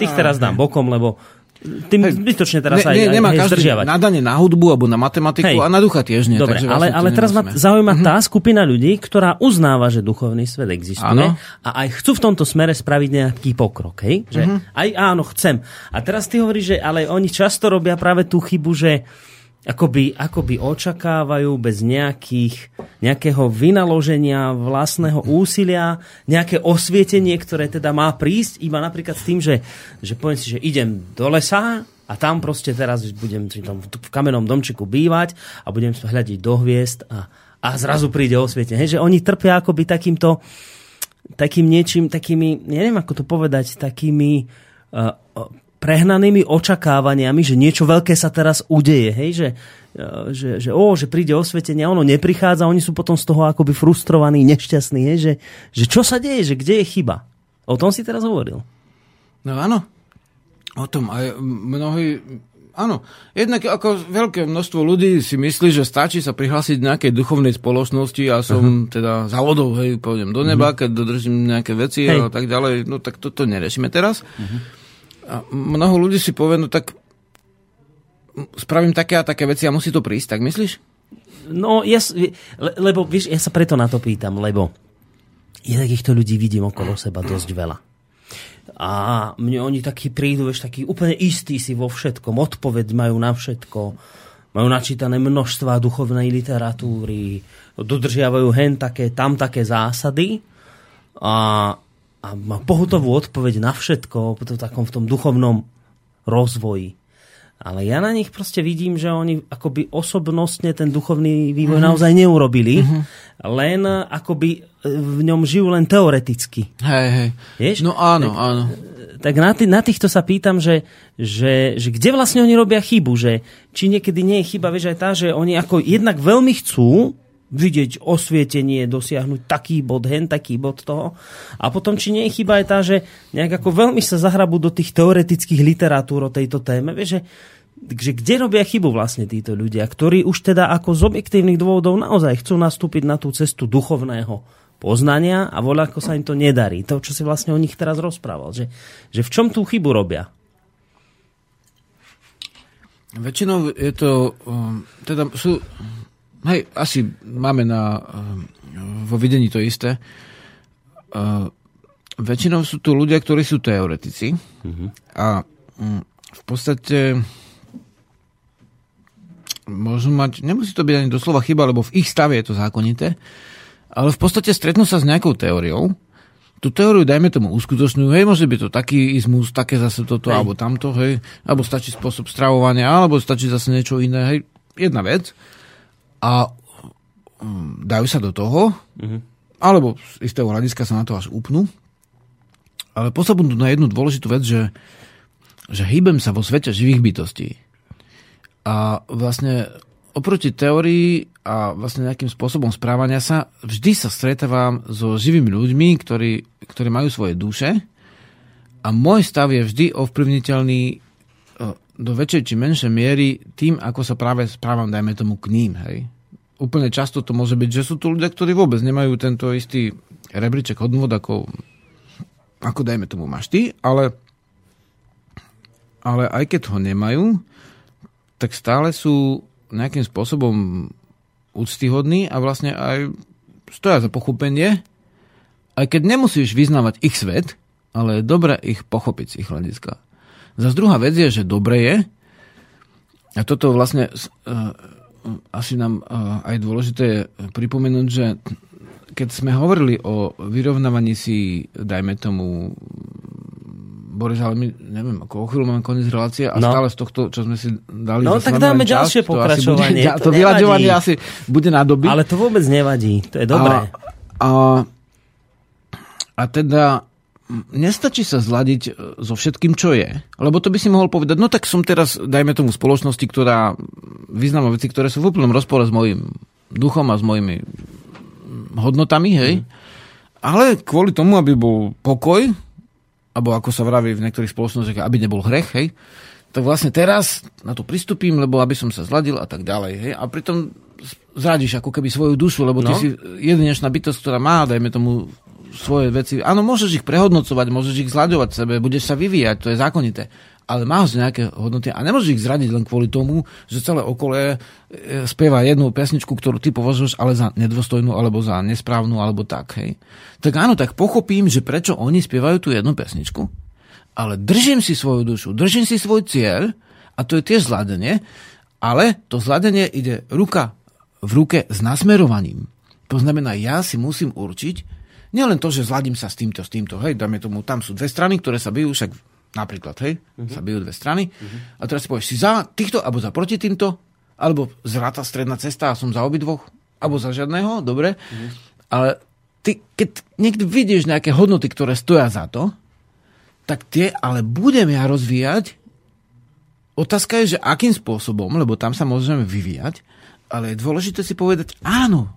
Tých teraz dám bokom, lebo tým zbytočne teraz ne, aj, nemá aj každý zdržiavať. nadanie na hudbu alebo na matematiku hej. a na ducha tiež nie. Dobre, takže ale, vlastne ale teraz ma zaujíma mm-hmm. tá skupina ľudí, ktorá uznáva, že duchovný svet existuje áno. a aj chcú v tomto smere spraviť nejaký pokrok. Hej? Že mm-hmm. aj áno, chcem. A teraz ty hovoríš, že ale oni často robia práve tú chybu, že akoby, akoby očakávajú bez nejakých, nejakého vynaloženia vlastného úsilia, nejaké osvietenie, ktoré teda má prísť iba napríklad s tým, že, že poviem si, že idem do lesa a tam proste teraz budem tam v kamennom domčiku bývať a budem hľadiť do hviezd a, a zrazu príde osvietenie. Že oni trpia akoby takýmto takým niečím, takými, neviem ako to povedať, takými uh, prehnanými očakávaniami, že niečo veľké sa teraz udeje, hej, že, e, že, že, ó, že príde osvetenie ono neprichádza, oni sú potom z toho akoby frustrovaní, nešťastní, hej, že, že čo sa deje, že kde je chyba. O tom si teraz hovoril. No áno, o tom aj mnohí, áno, jednak ako veľké množstvo ľudí si myslí, že stačí sa prihlásiť v nejakej duchovnej spoločnosti a som uh-huh. teda závodov, hej, pôjdem do neba, uh-huh. keď dodržím nejaké veci hej. a tak ďalej, no tak toto neriešime teraz. Uh-huh a mnoho ľudí si povie, no tak spravím také a také veci a musí to prísť, tak myslíš? No, ja, le, lebo vieš, ja sa preto na to pýtam, lebo ja takýchto ľudí vidím okolo seba dosť veľa. A mne oni takí prídu, vieš, takí úplne istí si vo všetkom, odpoveď majú na všetko, majú načítané množstva duchovnej literatúry, dodržiavajú hen také, tam také zásady a a má pohotovú odpoveď na všetko v takom v tom duchovnom rozvoji. Ale ja na nich proste vidím, že oni akoby osobnostne ten duchovný vývoj mm-hmm. naozaj neurobili, mm-hmm. len akoby e, v ňom žijú len teoreticky. Hej, hej. Vieš? No áno, tak, áno. Tak na, tý, na týchto sa pýtam, že, že, že kde vlastne oni robia chybu, že či niekedy nie je chyba, vieš aj tá, že oni ako jednak veľmi chcú vidieť osvietenie, dosiahnuť taký bod, hen taký bod toho. A potom, či nie je chyba aj tá, že nejak ako veľmi sa zahrabú do tých teoretických literatúr o tejto téme. Vieš, že, že kde robia chybu vlastne títo ľudia, ktorí už teda ako z objektívnych dôvodov naozaj chcú nastúpiť na tú cestu duchovného poznania a voľa ako sa im to nedarí. To, čo si vlastne o nich teraz rozprával. Že, že v čom tú chybu robia? Väčšinou je to, um, teda sú hej, asi máme na, eh, vo videní to isté. Uh, väčšinou sú tu ľudia, ktorí sú teoretici mm-hmm. a um, v podstate môžu mať, nemusí to byť ani doslova chyba, lebo v ich stave je to zákonité, ale v podstate stretnú sa s nejakou teóriou, tú teóriu, dajme tomu, uskutočňujú, hej, môže byť to taký izmus, také zase toto, hej. alebo tamto, hej, alebo stačí spôsob stravovania, alebo stačí zase niečo iné, hej, jedna vec a um, dajú sa do toho, mm-hmm. alebo z istého hľadiska sa na to až upnú, ale poslednú na jednu dôležitú vec, že, že hýbem sa vo svete živých bytostí. A vlastne oproti teórii a vlastne nejakým spôsobom správania sa, vždy sa stretávam so živými ľuďmi, ktorí, ktorí majú svoje duše a môj stav je vždy ovplyvniteľný do väčšej či menšej miery tým, ako sa práve správam, dajme tomu, k ním. Hej. Úplne často to môže byť, že sú tu ľudia, ktorí vôbec nemajú tento istý rebríček hodnot, ako, ako dajme tomu máš ty, ale, ale aj keď ho nemajú, tak stále sú nejakým spôsobom úctyhodní a vlastne aj stoja za pochopenie, aj keď nemusíš vyznávať ich svet, ale je dobré ich pochopiť z ich hľadiska. Zas druhá vec je, že dobre je, a toto vlastne uh, asi nám uh, aj dôležité je pripomenúť, že keď sme hovorili o vyrovnávaní si, dajme tomu, Boris, ale my, neviem, ako o chvíľu máme koniec relácie a no. stále z tohto, čo sme si dali... No tak dáme čas, ďalšie pokračovanie. To, bude, to, to vyľaďovanie asi bude na doby. Ale to vôbec nevadí, to je dobré. A, a, a teda nestačí sa zladiť e, so všetkým, čo je. Lebo to by si mohol povedať, no tak som teraz, dajme tomu, spoločnosti, ktorá vyznáva veci, ktoré sú v úplnom rozpore s mojim duchom a s mojimi hodnotami, hej. Mm. Ale kvôli tomu, aby bol pokoj alebo ako sa vraví v niektorých spoločnostiach, aby nebol hrech, hej, tak vlastne teraz na to pristúpim, lebo aby som sa zladil a tak ďalej. Hej? A pritom zradíš ako keby svoju dušu, lebo ty no. si jedinečná bytosť, ktorá má, dajme tomu, svoje veci. Áno, môžeš ich prehodnocovať, môžeš ich zľadovať sebe, budeš sa vyvíjať, to je zákonité. Ale máš nejaké hodnoty a nemôžeš ich zradiť len kvôli tomu, že celé okolie spieva jednu pesničku, ktorú ty považuješ ale za nedôstojnú, alebo za nesprávnu, alebo tak. Hej. Tak áno, tak pochopím, že prečo oni spievajú tú jednu pesničku, ale držím si svoju dušu, držím si svoj cieľ a to je tiež zladenie, ale to zladenie ide ruka v ruke s nasmerovaním. To znamená, ja si musím určiť, nielen to, že zladím sa s týmto, s týmto, hej, dáme tomu, tam sú dve strany, ktoré sa bijú, však napríklad, hej, uh-huh. sa bijú dve strany, uh-huh. a teraz si povieš, si za týchto, alebo za proti týmto, alebo zrata stredná cesta a som za obidvoch, alebo za žiadného, dobre, uh-huh. ale ty, keď niekde vidíš nejaké hodnoty, ktoré stoja za to, tak tie ale budem ja rozvíjať. Otázka je, že akým spôsobom, lebo tam sa môžeme vyvíjať, ale je dôležité si povedať, áno,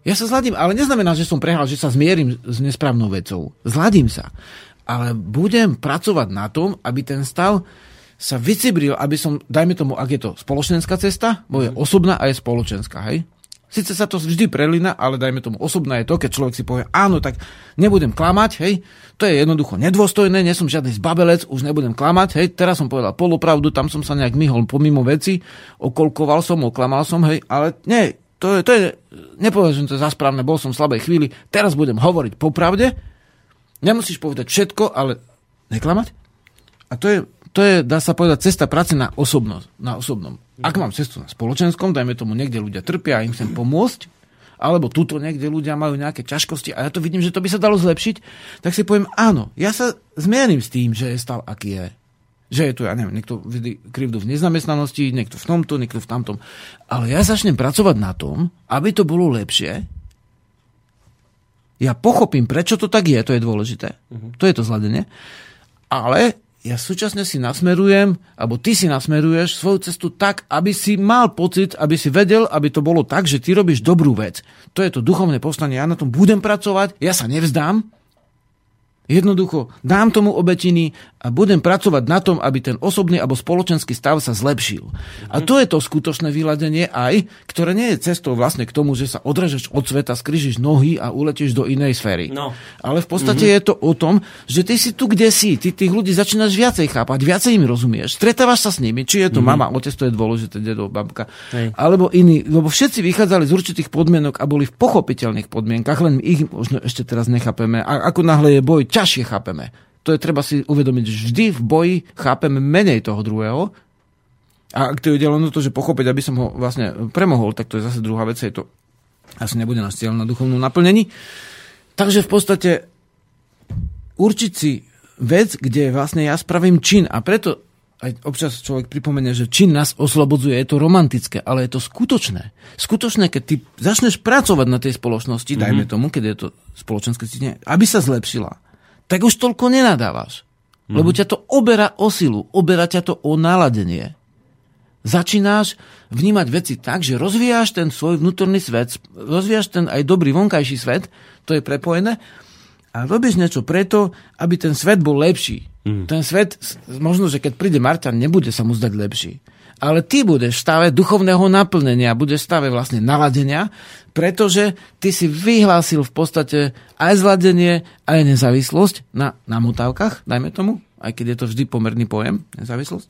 ja sa zladím, ale neznamená, že som prehral, že sa zmierim s nesprávnou vecou. Zladím sa. Ale budem pracovať na tom, aby ten stav sa vycibril, aby som, dajme tomu, ak je to spoločenská cesta, bo je mhm. osobná a je spoločenská, hej? Sice sa to vždy prelina, ale dajme tomu osobná je to, keď človek si povie, áno, tak nebudem klamať, hej, to je jednoducho nedôstojné, nie som žiadny zbabelec, už nebudem klamať, hej, teraz som povedal polopravdu, tam som sa nejak myhol pomimo veci, okolkoval som, oklamal som, hej, ale nie, to je, to je nepovezujem to za správne, bol som v slabej chvíli, teraz budem hovoriť popravde, nemusíš povedať všetko, ale neklamať. A to je to je, dá sa povedať, cesta práce na, osobnosť, na osobnom. Ak mám cestu na spoločenskom, dajme tomu, niekde ľudia trpia a im chcem pomôcť, alebo tuto niekde ľudia majú nejaké ťažkosti a ja to vidím, že to by sa dalo zlepšiť, tak si poviem, áno, ja sa zmierim s tým, že je stav, aký je. Že je tu, ja neviem, niekto vidí krivdu v nezamestnanosti, niekto v tomto, niekto v tamtom. Ale ja začnem pracovať na tom, aby to bolo lepšie. Ja pochopím, prečo to tak je, to je dôležité. Uh-huh. To je to zladenie. Ale ja súčasne si nasmerujem, alebo ty si nasmeruješ svoju cestu tak, aby si mal pocit, aby si vedel, aby to bolo tak, že ty robíš dobrú vec. To je to duchovné postanie. Ja na tom budem pracovať, ja sa nevzdám, Jednoducho dám tomu obetiny a budem pracovať na tom, aby ten osobný alebo spoločenský stav sa zlepšil. A to je to skutočné vyladenie aj, ktoré nie je cestou vlastne k tomu, že sa odrežeš od sveta, skrižíš nohy a uletíš do inej sféry. No. Ale v podstate mm-hmm. je to o tom, že ty si tu, kde si. Ty tých ľudí začínaš viacej chápať, viacej im rozumieš, stretávaš sa s nimi, či je to mm-hmm. mama, otec, to je dôležité, dedo, babka, Hej. alebo iní, lebo všetci vychádzali z určitých podmienok a boli v pochopiteľných podmienkach, len ich možno ešte teraz nechápeme. A ako náhle je boj, ťažšie chápeme. To je treba si uvedomiť, vždy v boji chápeme menej toho druhého. A ak to ide len to, že pochopiť, aby som ho vlastne premohol, tak to je zase druhá vec, je to asi nebude nás cieľ na duchovnom naplnení. Takže v podstate určiť si vec, kde vlastne ja spravím čin a preto aj občas človek pripomenie, že čin nás oslobodzuje, je to romantické, ale je to skutočné. Skutočné, keď ty začneš pracovať na tej spoločnosti, mm-hmm. dajme tomu, keď je to spoločenské cítenie, aby sa zlepšila tak už toľko nenadávaš. Mm. Lebo ťa to oberá o silu, oberá ťa to o naladenie. Začínáš vnímať veci tak, že rozvíjaš ten svoj vnútorný svet, rozvíjaš ten aj dobrý vonkajší svet, to je prepojené, a robíš niečo preto, aby ten svet bol lepší. Mm. Ten svet, možno, že keď príde Marťan, nebude sa mu zdať lepší ale ty budeš v stave duchovného naplnenia, budeš v stave vlastne naladenia, pretože ty si vyhlásil v podstate aj zladenie, aj nezávislosť na, na motávkach, dajme tomu, aj keď je to vždy pomerný pojem, nezávislosť.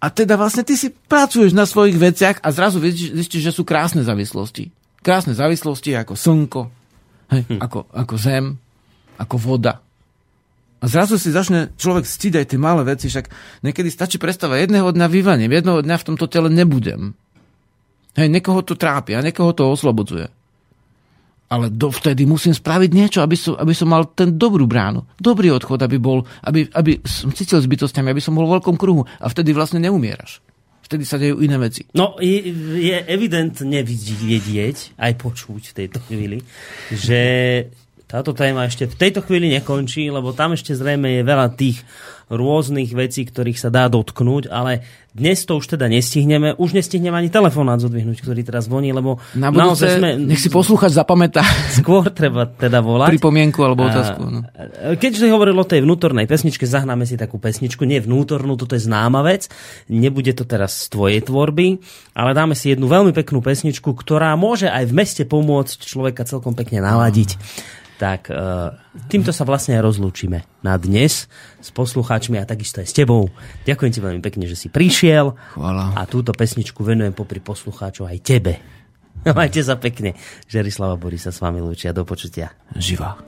A teda vlastne ty si pracuješ na svojich veciach a zrazu zistíš, že sú krásne závislosti. Krásne závislosti ako slnko, hej, hm. ako, ako zem, ako voda, a zrazu si začne človek ctiť aj tie malé veci, však niekedy stačí predstava, jedného dňa vyvaniem, jedného dňa v tomto tele nebudem. Hej, niekoho to trápi a niekoho to oslobodzuje. Ale dovtedy musím spraviť niečo, aby som, aby som mal ten dobrú bránu. Dobrý odchod, aby bol, aby, aby som cítil s bytostiami, aby som bol v veľkom kruhu. A vtedy vlastne neumieraš. Vtedy sa dejú iné veci. No, je, je evidentne vidieť, aj počuť v tejto chvíli, že táto téma ešte v tejto chvíli nekončí, lebo tam ešte zrejme je veľa tých rôznych vecí, ktorých sa dá dotknúť, ale dnes to už teda nestihneme. Už nestihneme ani telefonát zodvihnúť, ktorý teraz zvoní, lebo Na budúce, sme... nech si poslúchať zapamätá. Skôr treba teda volať. Pripomienku alebo otázku. No. Keď si hovoril o tej vnútornej pesničke, zahnáme si takú pesničku, nie vnútornú, toto je známa vec. Nebude to teraz z tvojej tvorby, ale dáme si jednu veľmi peknú pesničku, ktorá môže aj v meste pomôcť človeka celkom pekne naladiť tak uh, týmto sa vlastne rozlúčime na dnes s poslucháčmi a takisto aj s tebou. Ďakujem ti veľmi pekne, že si prišiel Chvala. a túto pesničku venujem popri poslucháčov aj tebe. Majte sa pekne. Žerislava Boris sa s vami lúčia. Do počutia. Živá.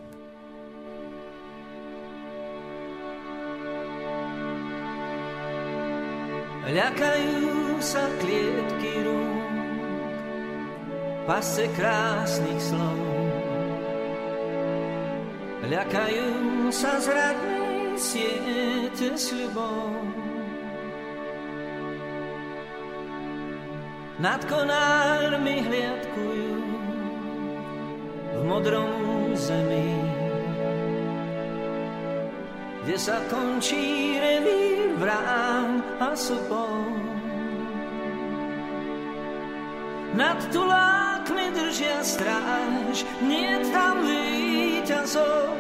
Ľakajú sa klietky rúk, pase krásnych slov ľakajú sa zradnej siete sľubov. Nad konármi hliadkujú v modrom zemi, kde sa končí revír vrán a supov. Nad tulákmi držia stráž, nie tam víťazov.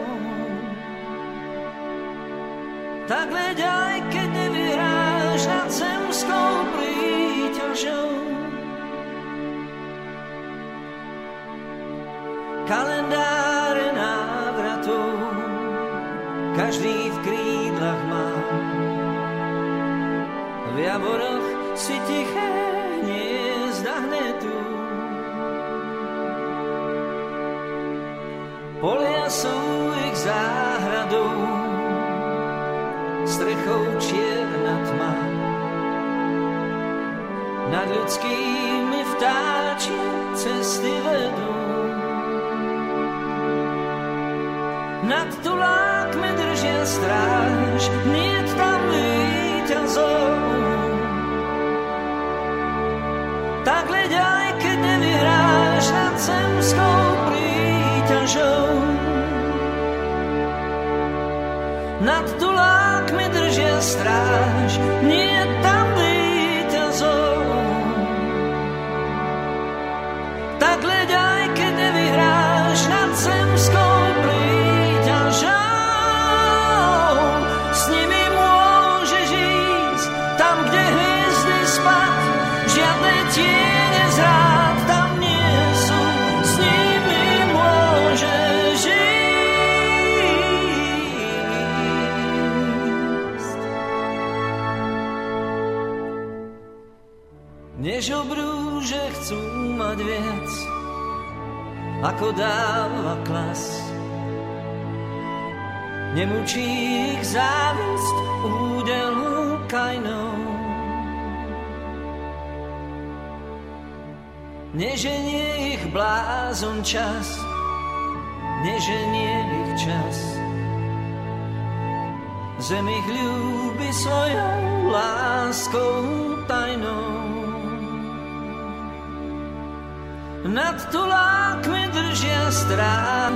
Tak veď aj keď nevyhráš nad zemskou príťažou. Kalendáre návratov každý v krídlach má. V javoroch si tiché Nad ľudskými vtáčie cesty vedú. Nad tulákmi držia stráž, nie tam víťazov. Tak leď aj keď nevyhráš nad zemskou príťažou. Nad tulákmi držia stráž, nie ako dáva klas. Nemučí ich závisť údelu kajnou. Neženie ich blázon čas, neženie ich čas. Zem ich ľúbi svojou láskou tajnou. Nad tulákmi držia strán,